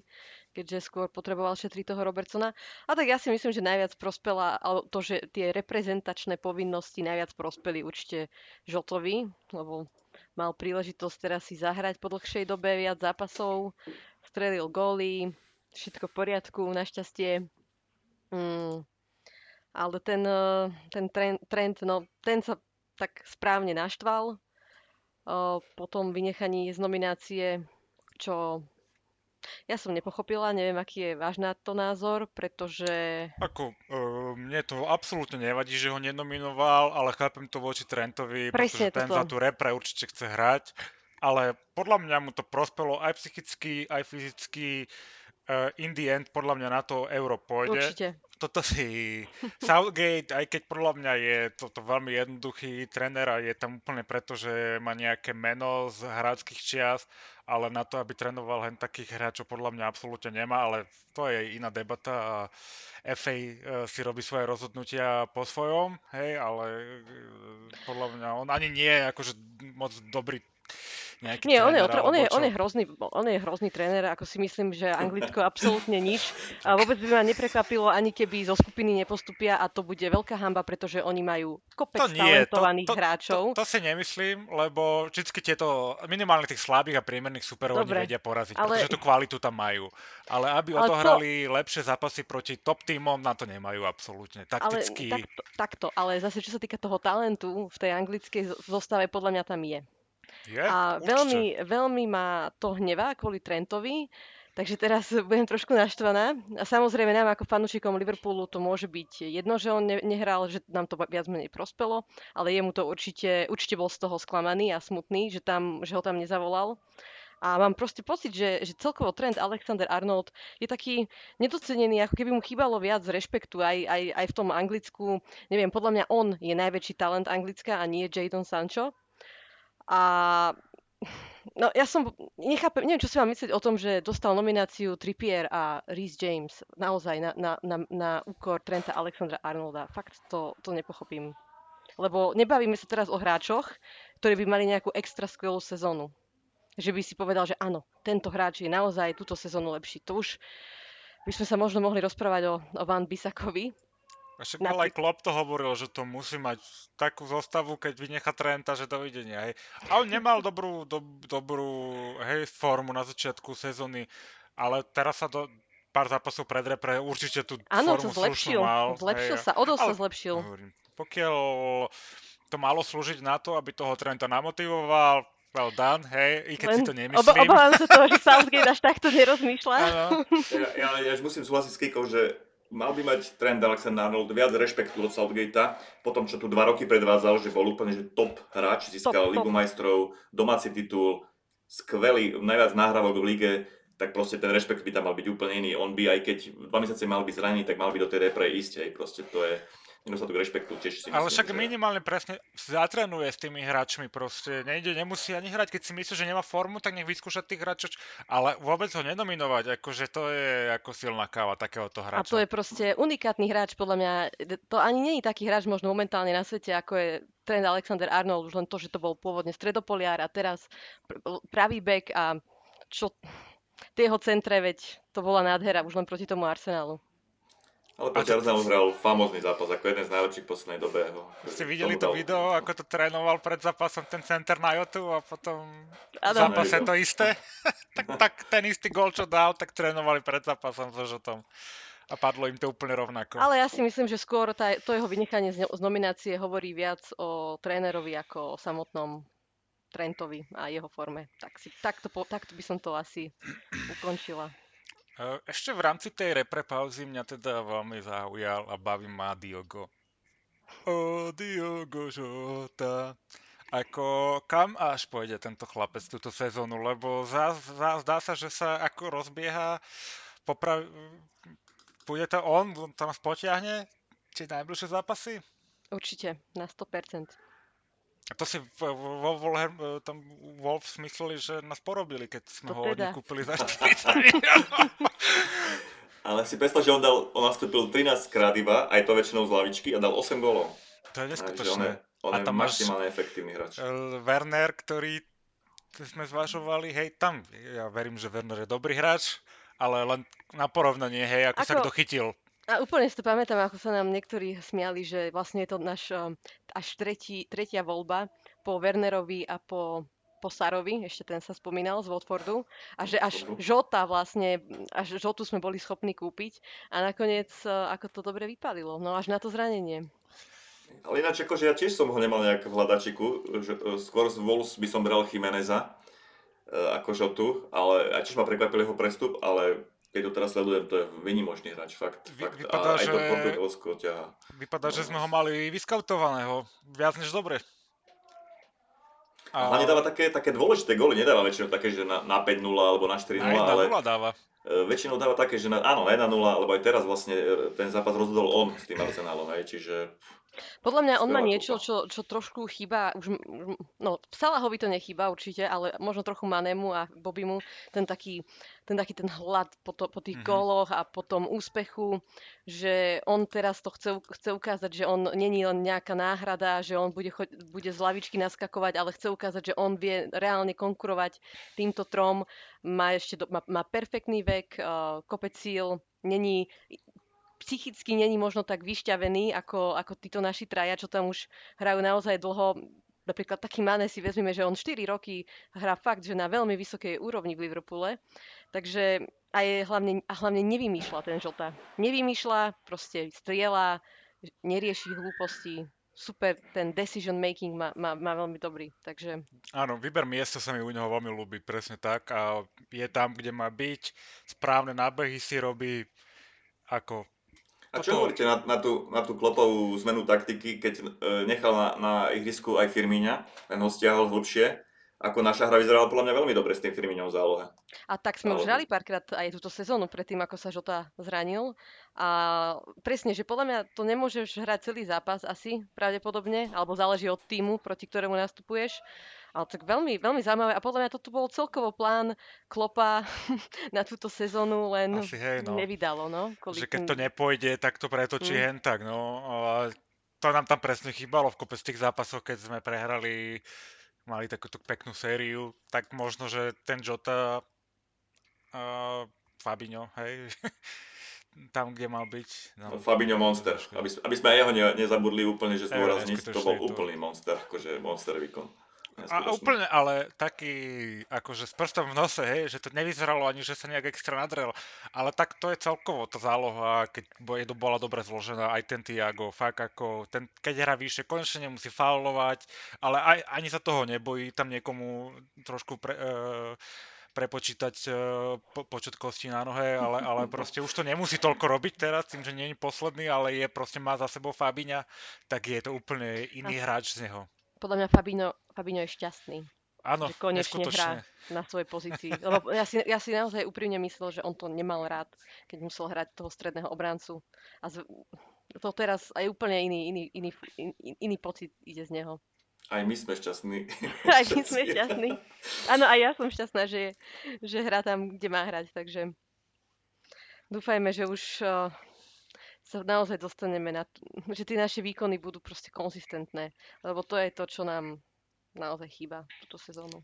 keďže skôr potreboval šetriť toho Robertsona. A tak ja si myslím, že najviac prospela to, že tie reprezentačné povinnosti najviac prospeli určite Žotovi, lebo mal príležitosť teraz si zahrať po dlhšej dobe viac zápasov, strelil góly, všetko v poriadku, našťastie. Mm. Ale ten, eh, ten trend, trend, no ten sa tak správne naštval eh, po tom vynechaní z nominácie, čo ja som nepochopila, neviem, aký je váš na to názor, pretože Ako, uh, mne to absolútne nevadí, že ho nenominoval, ale chápem to voči Trentovi, Presne pretože ten toto. za tú repre určite chce hrať. Ale podľa mňa mu to prospelo aj psychicky, aj fyzicky. uh, in the end podľa mňa na to euro pôjde. Určite. Toto si Southgate, aj keď podľa mňa je toto veľmi jednoduchý tréner a je tam úplne preto, že má nejaké meno z hráčských čias, ale na to, aby trénoval len takých hráčov, podľa mňa absolútne nemá, ale to je iná debata a FA eh, si robí svoje rozhodnutia po svojom, hej, ale eh, podľa mňa on ani nie je akože moc dobrý nejaký Nie, on je, otra- on, je, on, je hrozný, on je hrozný tréner, ako si myslím, že Anglicko absolútne nič. A vôbec by ma neprekvapilo, ani keby zo skupiny nepostupia a to bude veľká hamba, pretože oni majú kopec To nie, to, talentovaných to, hráčov. to, to si nemyslím, lebo vždycky tieto, minimálne tých slabých a priemerných superov Dobre, oni vedia poraziť, ale- pretože tú kvalitu tam majú. Ale aby Ale to- odohrali lepšie zápasy proti top týmom, na to nemajú absolútne. Ale Takticky, takto, takto, ale zase čo sa týka toho talentu v tej anglickej zo- zostave, podľa mňa tam je. Je, A určite. veľmi, veľmi ma to hnevá kvôli Trentovi, takže teraz budem trošku naštvaná. A samozrejme nám ako fanúšikom Liverpoolu to môže byť jedno, že on ne- nehral, že nám to viac menej prospelo, ale jemu to určite, určite bol z toho sklamaný a smutný, že, tam, že ho tam nezavolal. A mám proste pocit, že, že celkovo trend Alexander Arnold je taký nedocenený, ako keby mu chýbalo viac rešpektu aj, aj, aj v tom Anglicku. Neviem, podľa mňa on je najväčší talent Anglicka a nie Jadon Sancho. A no ja som, nechápem, neviem, čo si mám myslieť o tom, že dostal nomináciu Trippier a Reece James naozaj na, na, na, na úkor Trenta Alexandra Arnolda. Fakt to, to nepochopím. Lebo nebavíme sa teraz o hráčoch, ktorí by mali nejakú extra skvelú sezónu. Že by si povedal, že áno, tento hráč je naozaj túto sezónu lepší. To už by sme sa možno mohli rozprávať o, o Van Bisakovi. A Však ale aj Klopp to hovoril, že to musí mať takú zostavu, keď vynecha Trenta, že dovidenia. Hej. A on nemal dobrú, do, dobrú hej, formu na začiatku sezóny, ale teraz sa do pár zápasov pred repre určite tú Áno, formu to slušnú zlepšil. mal. Zlepšil hej. sa, o dosť sa zlepšil. Hovorím, pokiaľ to malo slúžiť na to, aby toho Trenta namotivoval, well done, hej, i keď si to nemyslím. obávam sa toho, že Southgate až takto nerozmýšľa. Ja, ja, ja musím súhlasiť s Kikou, že mal by mať trend Alexander Arnold viac rešpektu od Southgatea, po tom, čo tu dva roky predvádzal, že bol úplne že top hráč, získal Top, top. Ligu majstrov, domáci titul, skvelý, najviac nahrávok v lige, tak proste ten rešpekt by tam mal byť úplne iný. On by aj keď dva mesiace mal byť zranený, tak mal by do tej repre ísť, hej, proste to je nedostatok rešpektu, tiež si Ale myslím, však že... minimálne presne zatrenuje s tými hráčmi proste. Nejde, nemusí ani hrať, keď si myslí, že nemá formu, tak nech vyskúša tých hráčov, ale vôbec ho nenominovať, akože to je ako silná káva takéhoto A hráča. to je proste unikátny hráč, podľa mňa. To ani nie je taký hráč možno momentálne na svete, ako je trend Alexander Arnold, už len to, že to bol pôvodne stredopoliár a teraz pr- pravý back a čo tie jeho centre, veď to bola nádhera už len proti tomu Arsenalu. Ale proti Arsenalu hral famózny zápas, ako jeden z najlepších poslednej dobe. Ho, Ste videli to dal- video, ako to trénoval pred zápasom ten center na Jotu a potom v zápase to isté? tak, tak ten istý gol, čo dal, tak trénovali pred zápasom so Žotom. A padlo im to úplne rovnako. Ale ja si myslím, že skôr tá, to jeho vynechanie z, z nominácie hovorí viac o trénerovi ako o samotnom Trentovi a jeho forme. Tak si, takto, po, takto by som to asi ukončila. E, Ešte v rámci tej repre pauzy mňa teda veľmi zaujal a baví ma Diogo. O Diogo Jota. Ako kam až pôjde tento chlapec túto sezónu, lebo zá, zá, zdá sa, že sa ako rozbieha popra... Pôjde to on, on tam potiahne tie najbližšie zápasy? Určite, na 100%. A to si vo, Wolverham- e, tam Wolves mysleli, že nás porobili, keď sme To ho teda. kúpili za 40 miliónov. Ale si predstav, že on, dal, on nastúpil 13 krát iba, aj to väčšinou z lavičky a dal 8 gólov. To je Takže on neskutočné. je, on A je tam máš- maximálne efektívny hráč. Werner, ktorý sme zvažovali, hej, tam, ja verím, že Werner je dobrý hráč, ale len na porovnanie, hej, ako, sa Ako- kto chytil. A úplne si to pamätám, ako sa nám niektorí smiali, že vlastne je to náš um, až tretí, tretia voľba po Wernerovi a po, po Sarovi, ešte ten sa spomínal z Watfordu, a že až. Žota vlastne, až Žotu sme boli schopní kúpiť a nakoniec uh, ako to dobre vypalilo, no až na to zranenie. Ale ináč akože ja tiež som ho nemal nejak v hľadačiku, že, e, skôr z Wolves by som bral Chimeneza e, ako Žotu, ale a tiež ma prekvapil jeho prestup, ale keď to teraz sledujem, to je vynimočný hráč, fakt. Vy- fakt. vypadá, a aj to že- Portugalsko ťaha. Vypadá, že sme ho mali vyskautovaného viac než dobre. A... Hlavne dáva také, také dôležité góly, nedáva väčšinou také, že na, na 5-0 alebo na 4-0, Aj ale 1-0 dáva. e, väčšinou dáva také, že na, áno, na 1-0, lebo aj teraz vlastne e, ten zápas rozhodol on s tým Arsenálom, hej, čiže Podľa mňa on má skvelá niečo, čo, čo trošku chýba, už, no Salahovi to nechýba určite, ale možno trochu Manemu a Bobimu, ten taký, ten taký ten hlad po, to, po tých Mhm. góloch a po tom úspechu, že on teraz to chce, chce ukázať, že on není len nejaká náhrada, že on bude, choď, bude z lavičky naskakovať, ale chce ukázať, že on vie reálne konkurovať týmto trom, má ešte, do, má, má perfektný vek, uh, kopec síl, není, psychicky není možno tak vyšťavený ako, ako títo naši traja, čo tam už hrajú naozaj dlho. Napríklad taký Mane si vezmeme, že on 4 roky hrá fakt, že na veľmi vysokej úrovni v Liverpoole. Takže a, je hlavne, a hlavne nevymýšľa ten Žota. Nevymýšľa, proste strieľa, nerieši hlúposti. Super, ten decision making má, má, má veľmi dobrý. Takže Áno, výber miesto sa mi u neho veľmi ľúbi, presne tak. A je tam, kde má byť, správne nábehy si robí, ako A čo hovoríte na, na, tú, na tú klopovú zmenu taktiky, keď e, nechal na, na ihrisku aj Firmíňa, ten ho stiahol hlbšie, ako naša hra vyzerala podľa mňa veľmi dobre s tým Firmíňom v zálohe. A tak sme už hrali párkrát aj túto sezónu predtým, ako sa Žota zranil. A presne, že podľa mňa to nemôžeš hrať celý zápas asi, pravdepodobne, alebo záleží od týmu, proti ktorému nastupuješ. Ale tak veľmi, veľmi zaujímavé. A podľa mňa toto bol celkovo plán Klopa na túto sezónu, len asi hej, no. nevydalo, no. Kvôli Že keď to nepôjde, tak to pretočí Mm. hen tak, no. A to nám tam presne chýbalo v kope z tých zápasov, keď sme prehrali, mali takúto peknú sériu, tak možno, že ten Jota a Fabinho, hej, tam, kde mal byť. No, No, Fabinho Monster, aby, aby sme aj jeho ne, nezabudli úplne, že zdôrazniť, to bol úplný monster, akože monster výkon. A úplne, ale taký, akože s prstom v nose, hej, že to nevyzeralo ani, že sa nejak extra nadrel. Ale tak to je celkovo tá záloha, keď bola dobre zložená, aj ten Tiago, fakt ako, ten, keď hrá vyššie, konečne nemusí faulovať, ale aj, ani sa toho nebojí, tam niekomu trošku pre, e, prepočítať e, po, počet kostí na nohe, ale, ale proste už to nemusí toľko robiť teraz, tým, že nie je posledný, ale je proste má za sebou Fabiňa, tak je to úplne iný hráč z neho. Podľa mňa Fabino, Fabino je šťastný, Áno, že konečne hrá na svojej pozícii. Lebo ja si, ja si naozaj úprimne myslel, že on to nemal rád, keď musel hrať toho stredného obrancu. A z, to teraz aj úplne iný, iný, iný, iný, iný pocit ide z neho. Aj my sme šťastní. Aj my sme šťastní. Áno, aj ja som šťastná, že, že hrá tam, kde má hrať, takže dúfajme, že už uh, sa naozaj dostaneme na t- že tie naše výkony budú proste konzistentné, lebo to je to, čo nám naozaj chýba túto sezónu.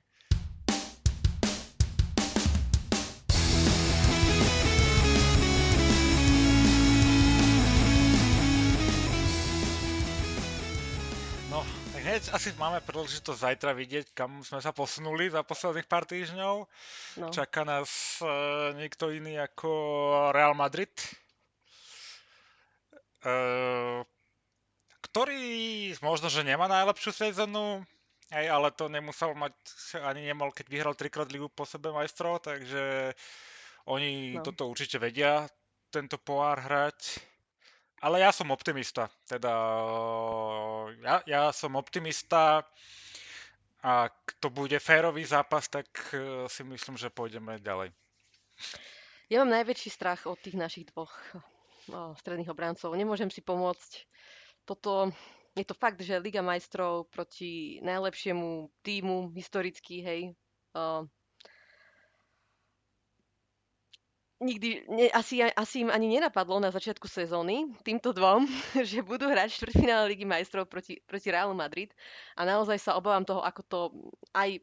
No, tak hneď asi máme príležitosť zajtra vidieť, kam sme sa posunuli za posledných pár týždňov. No. Čaká nás e, niekto iný ako Real Madrid, ktorý možno, že nemá najlepšiu sezónu, aj, ale to nemusel mať, ani nemal, keď vyhral trikrát ligu po sebe majstrov, takže oni No. toto určite vedia, tento pohár hrať. Ale ja som optimista, teda ja, ja som optimista a ak to bude férový zápas, tak eh, si myslím, že pôjdeme ďalej. Ja mám najväčší strach od tých našich dvoch stredných obrancov. Nemôžem si pomôcť. Toto je to fakt, že Liga majstrov proti najlepšiemu týmu historicky, hej. O, nikdy, ne, asi, asi im ani nenapadlo na začiatku sezóny, týmto dvom, že budú hrať štvrťfinále Ligy majstrov proti, proti Realu Madrid. A naozaj sa obávam toho, ako to aj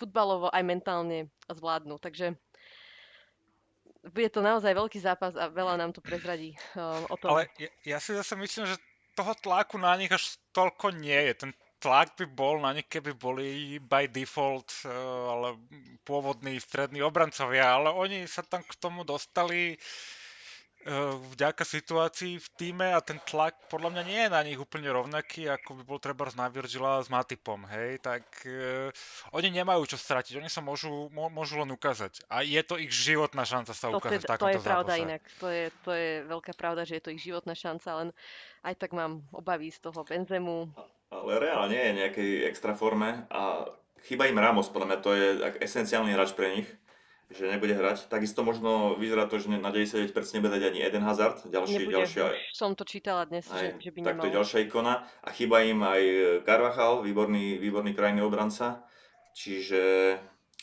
futbalovo, aj mentálne zvládnu. Takže bude to naozaj veľký zápas a veľa nám to prezradí um, o tom. Ale ja, ja si zase myslím, že toho tlaku na nich až toľko nie je. Ten tlak by bol na nich, keby boli by default eh, ale pôvodní strední obrancovia, ale oni sa tam k tomu dostali eh, vďaka situácii v týme a ten tlak podľa mňa nie je na nich úplne rovnaký, ako by bol treba na Virgila s Matipom, hej, tak uh, oni nemajú čo stratiť, oni sa môžu, mô, môžu len ukázať a je to ich životná šanca sa to, ukázať v to takomto je pravda zápase. inak. To je, to je veľká pravda, že je to ich životná šanca, len aj tak mám obavy z toho Benzemu. Ale Real nie je nejakej extra forme a chýba im Ramos, podľa mňa to je tak esenciálny hráč pre nich. Že nebude hrať. Takisto možno vyzerá to, že na 99% nebude dať ani Eden Hazard, ďalší, Nebude, ďalšia, som to čítala dnes, že, aj, že by tak to je ďalšia ikona. A chýba im aj Carvajal, výborný, výborný krajný obranca. Čiže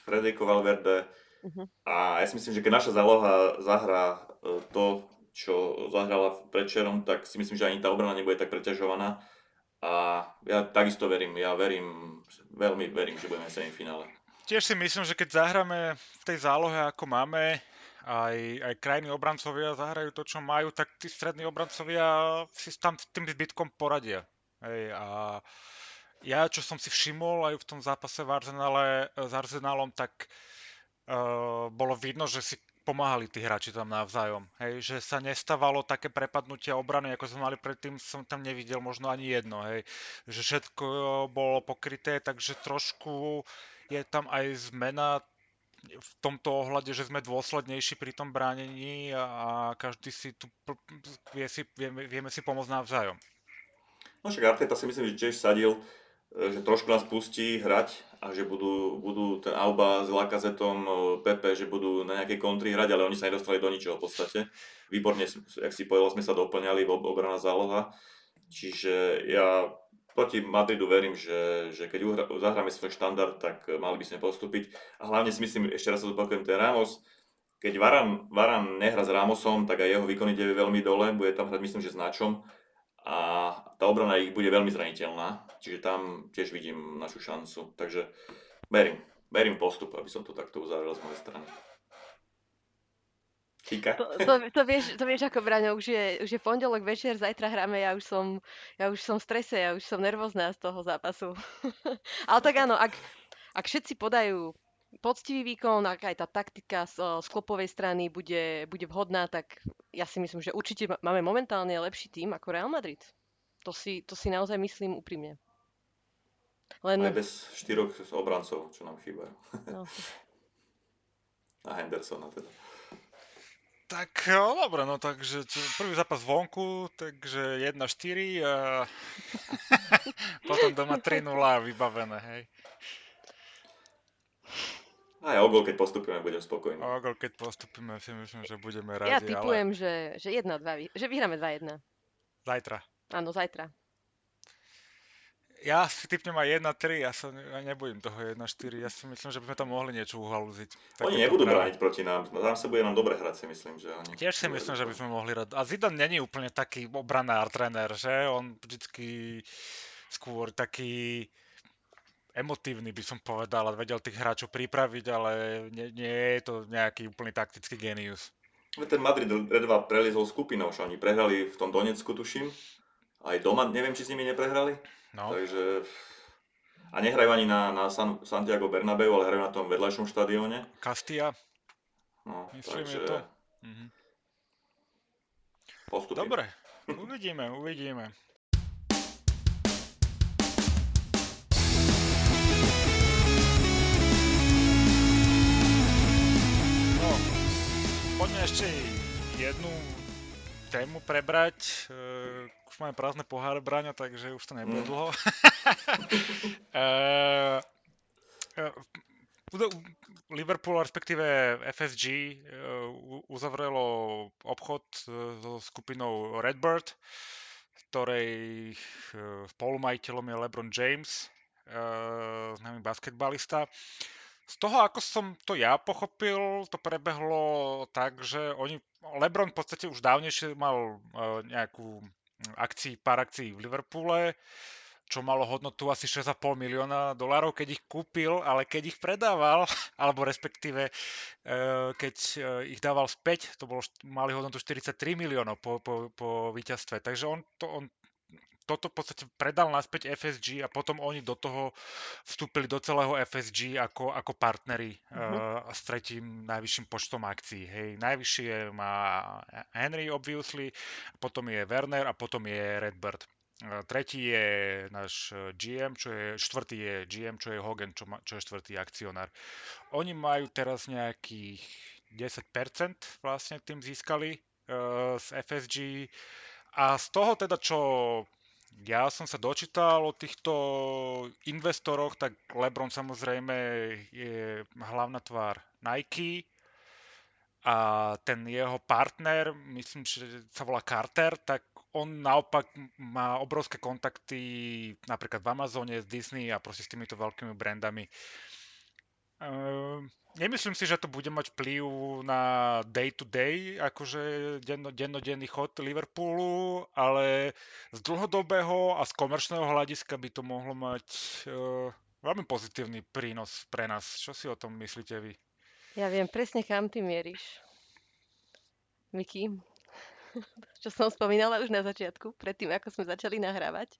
Federico Valverde. Mhm. A ja si myslím, že keď naša záloha zahrá e, to, čo zahrala predčerom, tak si myslím, že ani tá obrana nebude tak preťažovaná. A ja takisto verím, ja verím, veľmi verím, že budeme v semifinále. Tiež si myslím, že keď zahráme v tej zálohe, ako máme, aj, aj krajní obrancovia zahrajú to, čo majú, tak tí strední obrancovia si tam s tým zbytkom poradia. Hej, a ja, čo som si všimol aj v tom zápase v Arsenale, s Arsenalom, tak uh, bolo vidno, že si pomáhali tí hráči tam navzájom. Hej, že sa nestávalo také prepadnutia obrany, ako sme mali predtým, som tam nevidel možno ani jedno. Hej. Že všetko bolo pokryté, takže trošku je tam aj zmena v tomto ohľade, že sme dôslednejší pri tom bránení a, každý si tu vie si, vieme, vieme si pomôcť navzájom. No však Arteta si myslím, že tiež sadil, e, že trošku nás pustí hrať a že budú, budú ten Alba s Lakazetom, e, Pepe, že budú na nejakej kontri hrať, ale oni sa nedostali do ničoho v podstate. Výborne, jak si povedal, sme sa doplňali, obrana záloha. Čiže ja proti Madridu verím, že, že keď uhra, zahráme svoj štandard, tak eh, mali by sme postúpiť. A hlavne si myslím, ešte raz sa zopakujem, ten Ramos, keď Varan, Varan nehra s Ramosom, tak aj jeho výkon ide veľmi dole, bude tam hrať myslím, že s Načom a tá obrana ich bude veľmi zraniteľná, čiže tam tiež vidím našu šancu. Takže verím, verím postup, aby som to takto uzavrel z mojej strany. Číka? To, to, to, vieš, to vieš ako, Braňo, už je, už je pondelok večer, zajtra hráme, ja už som, ja už som v strese, ja už som nervózna z toho zápasu. Ale tak áno, ak, ak všetci podajú poctivý výkon, ak aj tá taktika z, z klopovej strany bude, bude vhodná, tak ja si myslím, že určite máme momentálne lepší tým ako Real Madrid. To si, to si naozaj myslím úprimne. Len... Aj bez štyroch obrancov, čo nám chýbajú. No. A Hendersona teda. Tak no, dobre, no takže prvý zápas vonku, takže 1-4 a potom doma 3-0 vybavené, hej. Aj o gol, keď postupíme, budem spokojný. O gol, keď postupíme, si myslím, že budeme radi, Ja typujem, ale... že, že 1-2, že vyhráme 2-1. Zajtra. Áno, zajtra. Ja si typnem aj 1-3, ja sa ja nebudem toho 1-4, ja si myslím, že by sme tam mohli niečo uhalúziť. Oni nebudú práve. brániť proti nám, tam sa bude nám dobre hrať si myslím, že oni... Tiež si myslím, že by sme mohli hrať. A Zidane není úplne taký obranár tréner, že? On vždycky skôr taký emotívny by som povedal a vedel tých hráčov pripraviť, ale nie, nie je to nejaký úplný taktický genius. Ten Madrid Redva prelizol skupinou, že oni prehrali v tom Donecku, tuším. Aj doma, neviem, či s nimi neprehrali. No. Takže... A nehrajú ani na, na San, Santiago Bernabeu, ale hrajú na tom vedľajšom štadióne. Castilla. No, Myslím, takže... je to. Mhm. Postupím. Dobre, uvidíme, uvidíme. No, poďme ešte jednu tému prebrať. Uh, už máme prázdne poháre, Braňo, takže už to nebude mm. dlho. uh, uh, Liverpool, respektíve FSG, uzavrelo obchod so skupinou Redbird, ktorej spolumajiteľom je LeBron James, známy basketbalista. Z toho, ako som to ja pochopil, to prebehlo tak, že oni, LeBron v podstate už dávnejšie mal nejakú akcií, pár akcií v Liverpoole, čo malo hodnotu asi 6,5 milióna dolárov, keď ich kúpil, ale keď ich predával, alebo respektíve eh, keď eh, ich dával späť, to bolo, mali hodnotu 43 miliónov po, po, po víťazstve. Takže on, to, on toto v podstate predal naspäť FSG a potom oni do toho vstúpili do celého FSG ako, ako partneri uh-huh. uh, s tretím najvyšším počtom akcií. Hej, najvyššie má Henry obviously, potom je Werner a potom je Redbird. Uh, tretí je náš GM, čo je, štvrtý je GM, čo je Hogan, čo, ma, čo je štvrtý akcionár. Oni majú teraz nejakých 10% vlastne tým získali uh, z FSG a z toho teda, čo ja som sa dočítal o týchto investoroch, tak LeBron samozrejme je hlavná tvár Nike, a ten jeho partner, myslím, že sa volá Carter, tak on naopak má obrovské kontakty napríklad v Amazone, s Disney a proste s týmito veľkými brandami. Uh, nemyslím si, že to bude mať vplyv na day-to-day, akože denno, dennodenný chod Liverpoolu, ale z dlhodobého a z komerčného hľadiska by to mohlo mať uh, veľmi pozitívny prínos pre nás. Čo si o tom myslíte vy? Ja viem presne, kam ty mieríš. Miki, čo som spomínala už na začiatku, predtým, ako sme začali nahrávať.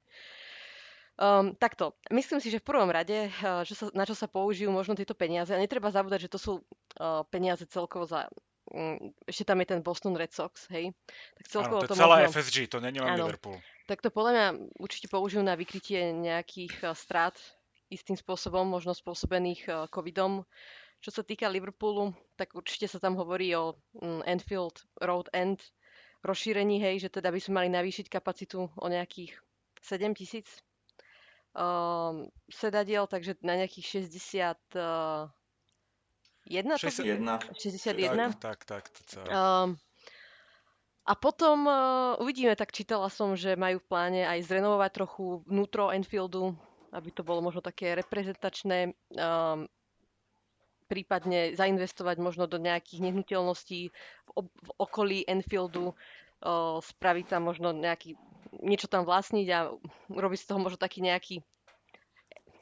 Um, takto, myslím si, že v prvom rade, uh, že sa, na čo sa použijú možno tieto peniaze, a netreba zabúdať, že to sú uh, peniaze celkovo za... Um, ešte tam je ten Boston Red Sox, hej? Tak celkovo Áno, to je celá možno, FSG, to není len áno, Liverpool. Tak to podľa mňa určite použijú na vykrytie nejakých uh, strát istým spôsobom, možno spôsobených covidom. Čo sa týka Liverpoolu, tak určite sa tam hovorí o um, Enfield Road End rozšírení, hej, že teda by sme mali navýšiť kapacitu o nejakých 7 tisíc um, sedadiel, takže na nejakých 60... Uh, 61. 61. Tak, tak, tak. To um, a potom uh, uvidíme, tak čítala som, že majú v pláne aj zrenovovať trochu vnútro Enfieldu, aby to bolo možno také reprezentačné, um, prípadne zainvestovať možno do nejakých nehnuteľností v, ob- v okolí Enfieldu, uh, spraviť tam možno nejaký niečo tam vlastniť a urobiť z toho možno taký nejaký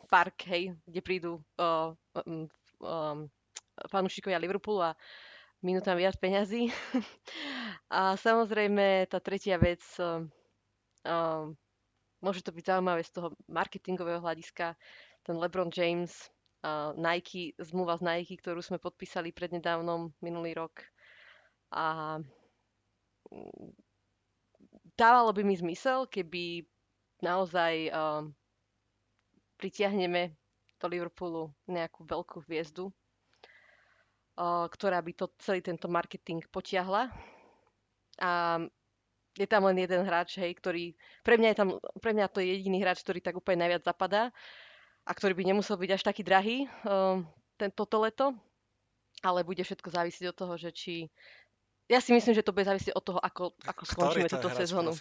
park, hej, kde prídu uh, um, um, fanúšikovia Liverpoolu a minú tam viac peňazí. a samozrejme tá tretia vec, uh, môže to byť zaujímavé z toho marketingového hľadiska, ten LeBron James, uh, Nike, zmluva z Nike, ktorú sme podpísali prednedávnom minulý rok. A dávalo by mi zmysel, keby naozaj uh, pritiahneme do Liverpoolu nejakú veľkú hviezdu, uh, ktorá by to, celý tento marketing potiahla. A je tam len jeden hráč, hej, ktorý, pre mňa, je tam, pre mňa to je jediný hráč, ktorý tak úplne najviac zapadá a ktorý by nemusel byť až taký drahý uh, ten, toto leto, ale bude všetko závisieť od toho, že či ja si myslím, že to bude závisieť od toho, ako, ako skončíme túto hráč, sezónu.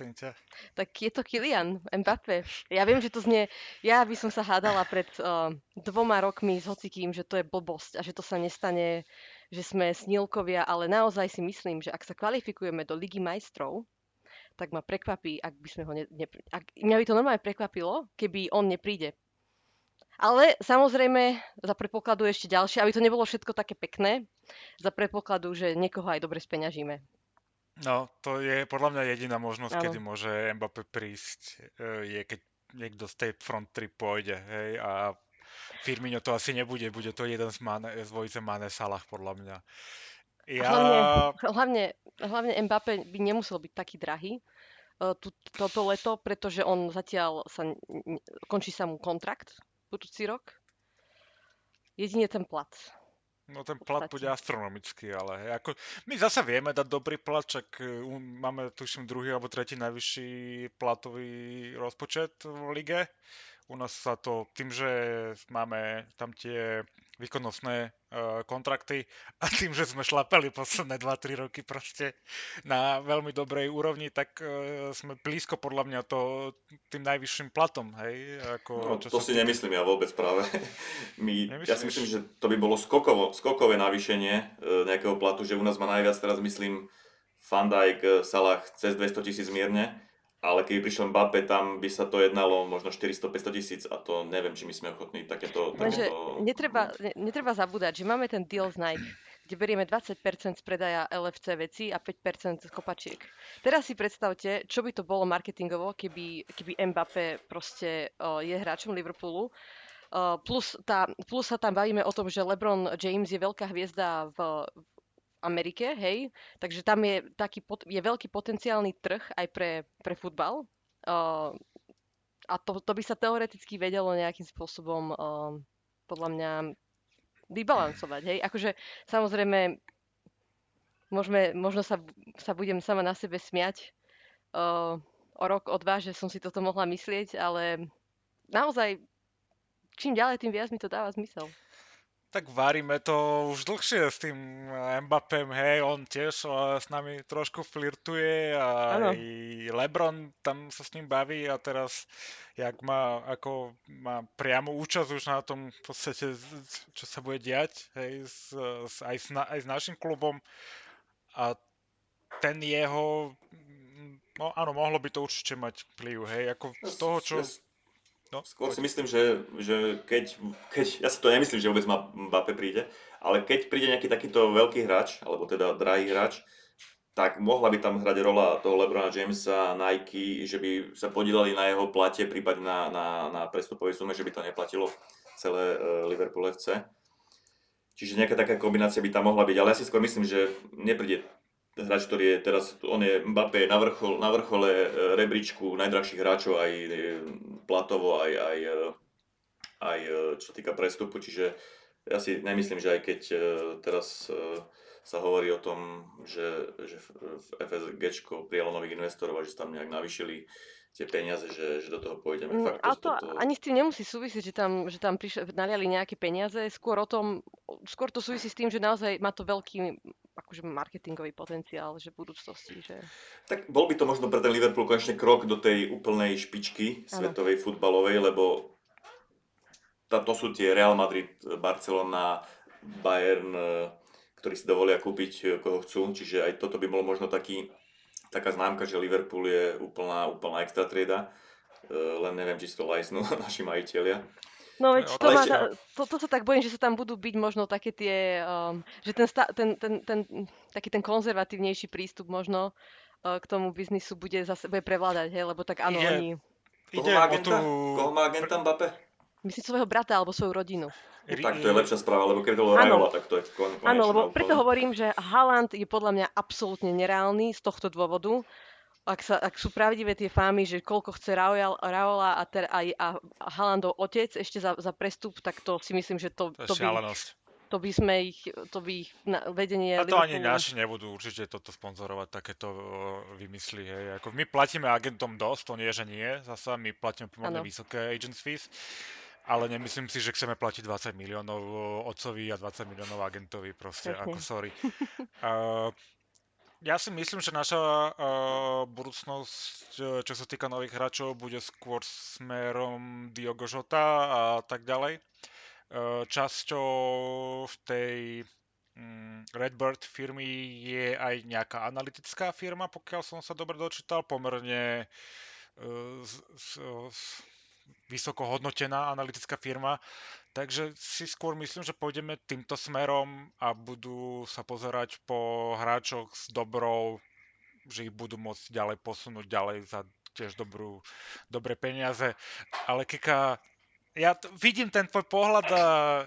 Tak je to Kylian Mbappé. Ja viem, že to znie... Ja by som sa hádala pred uh, dvoma rokmi s hocikým, že to je blbosť a že to sa nestane, že sme snílkovia, ale naozaj si myslím, že ak sa kvalifikujeme do Ligy majstrov, tak ma prekvapí, ak by sme ho... Ne, ne, ak, mňa by to normálne prekvapilo, keby on nepríde ale samozrejme, za predpokladu ešte ďalšie, aby to nebolo všetko také pekné, za predpokladu, že niekoho aj dobre speňažíme. No, to je podľa mňa jediná možnosť, ano. kedy môže Mbappé prísť, e, je keď niekto z tej front trip pôjde, hej, a Firmino to asi nebude, bude to jeden z, Mane, z dvojice Mane Salah, podľa mňa. Ja... Hlavne, hlavne, hlavne Mbappé by nemusel byť taký drahý uh, toto leto, pretože on zatiaľ sa, končí sa mu kontrakt budúci rok. Jedine ten plat. No ten plat bude astronomický, ale ako, my zase vieme dať dobrý plat, čak e, máme tuším druhý alebo tretí najvyšší platový rozpočet v lige. U nás sa to tým, že máme tam tie výkonnostné kontrakty a tým, že sme šlapeli posledné 2-3 roky proste na veľmi dobrej úrovni, tak uh, sme blízko podľa mňa to tým najvyšším platom, hej? Ako, no, čo to si tým... nemyslím ja vôbec práve. My, ja si myslím, že to by bolo skokovo, skokové navýšenie uh, nejakého platu, že u nás má najviac teraz myslím Van Dijk, Salah cez 200 tisíc mierne ale keby prišiel Mbappé, tam by sa to jednalo možno 400-500 tisíc a to neviem, či my sme ochotní takéto... Lenže takéto... netreba, netreba zabúdať, že máme ten deal z Nike, kde berieme 20% z predaja LFC veci a 5% z kopačiek. Teraz si predstavte, čo by to bolo marketingovo, keby, keby Mbappé proste uh, je hráčom Liverpoolu. Plus, tá, plus sa tam bavíme o tom, že LeBron James je veľká hviezda v, Amerike, hej, takže tam je, taký, je veľký potenciálny trh aj pre, pre futbal. Uh, a to, to by sa teoreticky vedelo nejakým spôsobom uh, podľa mňa vybalancovať, hej. Akože samozrejme môžeme, možno sa, sa budem sama na sebe smiať uh, o rok, o dva, že som si toto mohla myslieť, ale naozaj čím ďalej, tým viac mi to dáva zmysel. Tak varíme to už dlhšie s tým Mbappem, hej, on tiež uh, s nami trošku flirtuje a Áno. aj LeBron tam sa s ním baví a teraz, jak má, ako má priamu účasť už na tom v podstate, čo sa bude diať, hej, s, s, aj, s aj s našim klubom a ten jeho, no áno, mohlo by to určite mať vplyv, hej, ako z toho, čo... Ja s- No, Skôr si myslím, že, že keď, keď, ja si to nemyslím, že vôbec Mbappé príde, ale keď príde nejaký takýto veľký hráč, alebo teda drahý hráč, tak mohla by tam hrať rola toho Lebrona Jamesa, Nike, že by sa podielali na jeho plate, prípadne na, na, na prestupovej sume, že by to neplatilo celé uh, Liverpool FC. Čiže nejaká taká kombinácia by tam mohla byť, ale ja si skôr myslím, že nepríde hráč, ktorý je teraz, on je Mbappé na, vrchol, na vrchole e, rebríčku najdrahších hráčov aj e, platovo, aj, aj, e, aj čo týka prestupu, čiže ja si nemyslím, že aj keď teraz sa hovorí o tom, že, že FSG prijalo nových investorov a že tam nejak navýšili tie peniaze, že, že do toho pôjdeme. Mm, Fakt, Ale to toto, ani s tým nemusí súvisieť, že tam, že tam prišli, naliali nejaké peniaze. Skôr o tom, skôr to súvisí s tým, že naozaj má to veľký akože marketingový potenciál, že v budúcnosti, že... Tak bol by to možno pre ten Liverpool konečne krok do tej úplnej špičky Áno. svetovej futbalovej, lebo tá, to sú tie Real Madrid, Barcelona, Bayern, eh, ktorí si dovolia kúpiť eh, koho chcú, čiže aj toto by bolo možno taký, taká známka, že Liverpool je úplná, úplná extra trieda, Eh, len neviem, či si to lajsnú naši majiteľia. No veď to, ta- to, to sa tak bojím, že sa tam budú byť možno také tie, um, že ten, sta, ten, ten, ten, taký ten konzervatívnejší prístup možno uh, k tomu biznisu bude zase bude prevládať, hej, lebo tak áno, oni, Koho Ide má o tú... agenta? Koho má agenta Mbappé? myslím svojho brata alebo svoju rodinu. No, tak to je lepšia správa, lebo keď to bolo. Rajola, tak to je kon, konečná Áno, lebo preto hovorím, že Haaland je podľa mňa absolútne nereálny z tohto dôvodu. Ak, sa, ak sú pravdivé tie fámy, že koľko chce Raola, a, ter, aj, a Haalandov otec ešte za, za prestup, tak to si myslím, že to, To to, by, šialenosť. to by sme ich, to by ich na, vedenie A to ani Liverpoolu- naši nebudú určite toto sponzorovať, takéto vymysly. Hej. Ako my platíme agentom dosť, to nie, že nie, zasa my platíme pomerne vysoké agents fees, ale nemyslím si, že chceme platiť 20 miliónov otcovi a 20 miliónov agentovi, proste, Presne. ako sorry. Uh, ja si myslím, že naša uh, budúcnosť, e, čo sa týka nových hráčov, bude skôr smerom Diogo Jota a tak ďalej. Uh, časťou v tej mm, Redbird firmy je aj nejaká analytická firma, pokiaľ som sa dobre dočítal, pomerne uh, z, z, z, vysoko hodnotená analytická firma. Takže si skôr myslím, že pôjdeme týmto smerom a budú sa pozerať po hráčoch s dobrou, že ich budú môcť ďalej posunúť ďalej za tiež dobrú, dobré peniaze. Ale Kika, ja t- vidím ten tvoj pohľad a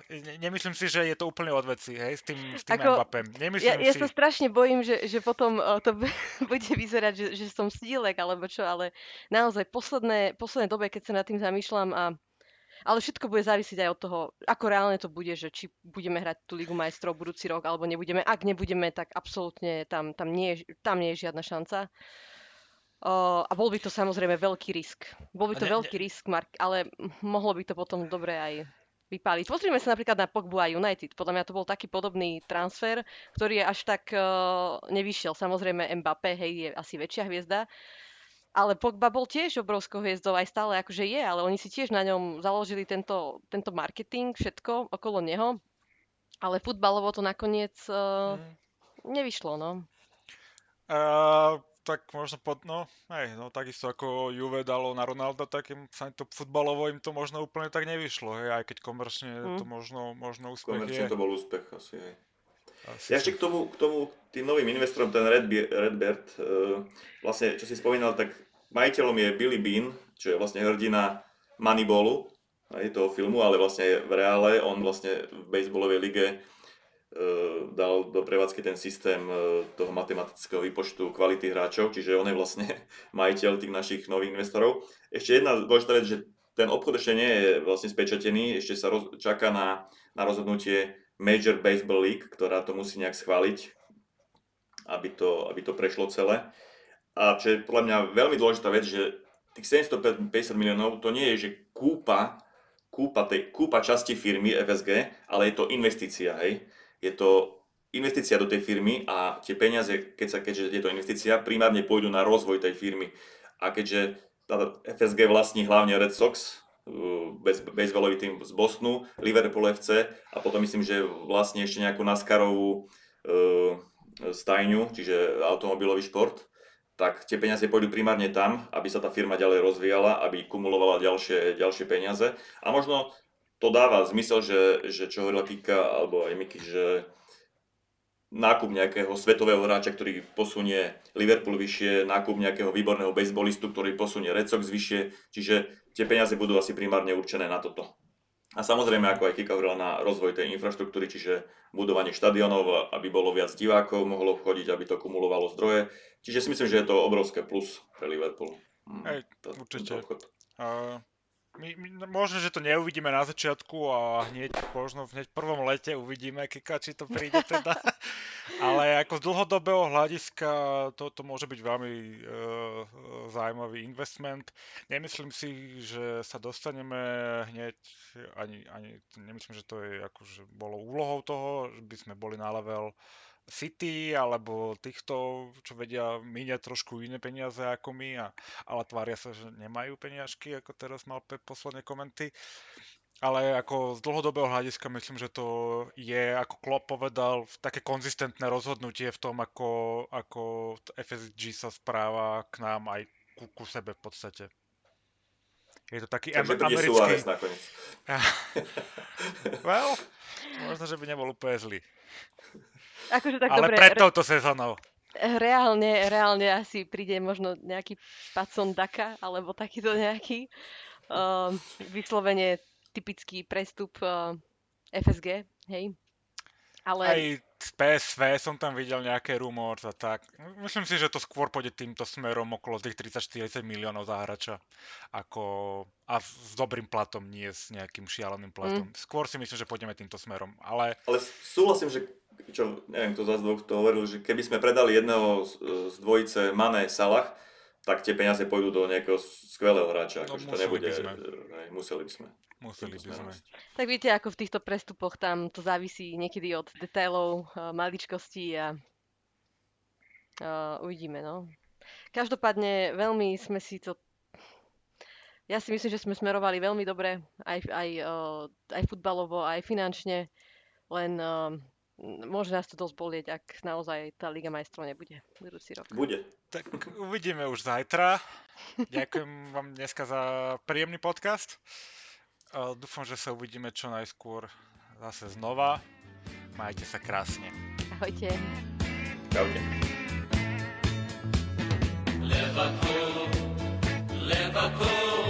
ne- nemyslím si, že je to úplne od veci, hej, s tým, s tým Ako, Mbappem. Nemyslím ja si. sa strašne bojím, že, že potom uh, to bu- bude vyzerať, že, že som stílek alebo čo, ale naozaj posledné, posledné dobe, keď sa nad tým zamýšľam a ale všetko bude závisieť aj od toho, ako reálne to bude, že či budeme hrať tú Ligu majstrov budúci rok, alebo nebudeme. Ak nebudeme, tak absolútne tam, tam, nie, je, tam nie je žiadna šanca. Uh, a bol by to samozrejme veľký risk. Bol by to ne- ne- veľký risk, Mark, ale mohlo by to potom dobre aj vypáliť. Pozrime sa napríklad na Pogbu a United. Podľa mňa to bol taký podobný transfer, ktorý je až tak uh, nevyšiel. Samozrejme Mbappé, hej, je asi väčšia hviezda, ale Pogba bol tiež obrovskou hviezdou, aj stále akože je, ale oni si tiež na ňom založili tento, tento marketing, všetko okolo neho. Ale futbalovo to nakoniec uh, Mm. nevyšlo, no. Uh, tak možno pod, no, hej, no takisto ako Juve dalo na Ronaldo, tak im sa to futbalovo im to možno úplne tak nevyšlo, hej, aj keď komerčne Mm. to možno, možno úspech Komerčne je. to bol úspech asi, hej. Asi Ja ešte k tomu, k tomu, k tým novým investorom, ten Redbeard, Redbird, uh, vlastne, čo si spomínal, tak majiteľom je Billy Bean, čo je vlastne hrdina Moneyballu, aj toho filmu, ale vlastne v reále, on vlastne v baseballovej lige uh, dal do prevádzky ten systém uh, toho matematického výpočtu kvality hráčov, čiže on je vlastne majiteľ tých našich nových investorov. Ešte jedna dôležitá vec, že ten obchod ešte nie je vlastne spečatený, ešte sa roz, čaká na, na rozhodnutie Major Baseball League, ktorá to musí nejak schváliť, aby to, aby to prešlo celé. A čo je podľa mňa veľmi dôležitá vec, že tých 750 miliónov to nie je, že kúpa, kúpa, tej, kúpa časti firmy FSG, ale je to investícia, hej. Je to investícia do tej firmy a tie peniaze, keď sa, keďže je to investícia, primárne pôjdu na rozvoj tej firmy. A keďže tá FSG vlastní hlavne Red Sox, uh, baseballový tým z Bostonu, Liverpool FC a potom myslím, že vlastne ešte nejakú NASCARovú uh, stajňu, čiže automobilový šport, tak tie peniaze pôjdu primárne tam, aby sa tá firma ďalej rozvíjala, aby kumulovala ďalšie, ďalšie peniaze. A možno to dáva zmysel, že, že čo hovorila Kika alebo aj Miky, že nákup nejakého svetového hráča, ktorý posunie Liverpool vyššie, nákup nejakého výborného baseballistu, ktorý posunie Red Sox vyššie, čiže tie peniaze budú asi primárne určené na toto. A samozrejme, ako aj Kika hovorila, na rozvoj tej infraštruktúry, čiže budovanie štadionov, aby bolo viac divákov, mohlo vchodiť, aby to kumulovalo zdroje. Čiže si myslím, že je to obrovské plus pre Liverpool. Mm, Hej, určite. Uh, my, my, no, možno, že to neuvidíme na začiatku a hneď, možno hneď v prvom lete uvidíme, Kika, či to príde teda. Ale ako z dlhodobého hľadiska toto môže byť veľmi uh, zaujímavý investment. Nemyslím si, že sa dostaneme hneď, ani, ani nemyslím, že to je akože bolo úlohou toho, že by sme boli na level City alebo týchto, čo vedia míňať trošku iné peniaze ako my, a, ale tvária sa, že nemajú peniažky, ako teraz mal Pep posledné komenty. Ale ako z dlhodobého hľadiska myslím, že to je, ako Klopp povedal, také konzistentné rozhodnutie v tom, ako, ako FSG sa správa k nám aj ku, ku sebe v podstate. Je to taký Takže am- americký... nakoniec. well, možno, že by nebol úplne zlý. Akože tak Ale dobre, pred touto sezónou. Reálne, reálne asi príde možno nejaký Patson Daka, alebo takýto nejaký uh, vyslovene typický prestup uh, FSG, hej. Ale... Aj z PSV som tam videl nejaké rumor a tak. Myslím si, že to skôr pôjde týmto smerom okolo tých 30-40 miliónov za hráča. Ako... A s dobrým platom, nie s nejakým šialeným platom. Mm. Skôr si myslím, že pôjdeme týmto smerom. Ale... Ale súhlasím, že čo, neviem, kto z vás dvoch to hovoril, že keby sme predali jedného z, z dvojice Mane Salah, tak tie peniaze pôjdu do nejakého skvelého hráča. No, akože to nebude, by sme. Ne, museli by sme. Museli by sme. Tak viete, ako v týchto prestupoch tam to závisí niekedy od detailov, uh, maličkostí a uh, uvidíme, no. Každopádne veľmi sme si to ja si myslím, že sme smerovali veľmi dobre, aj, aj, uh, aj futbalovo, aj finančne, len uh, môže nás to dosť bolieť, ak naozaj tá Liga majstrov nebude budúci rok. Bude. Tak uvidíme už zajtra. Ďakujem vám dneska za príjemný podcast. Dúfam, že sa uvidíme čo najskôr zase znova. Majte sa krásne. Ahojte. Čaute. Liverpool, Liverpool.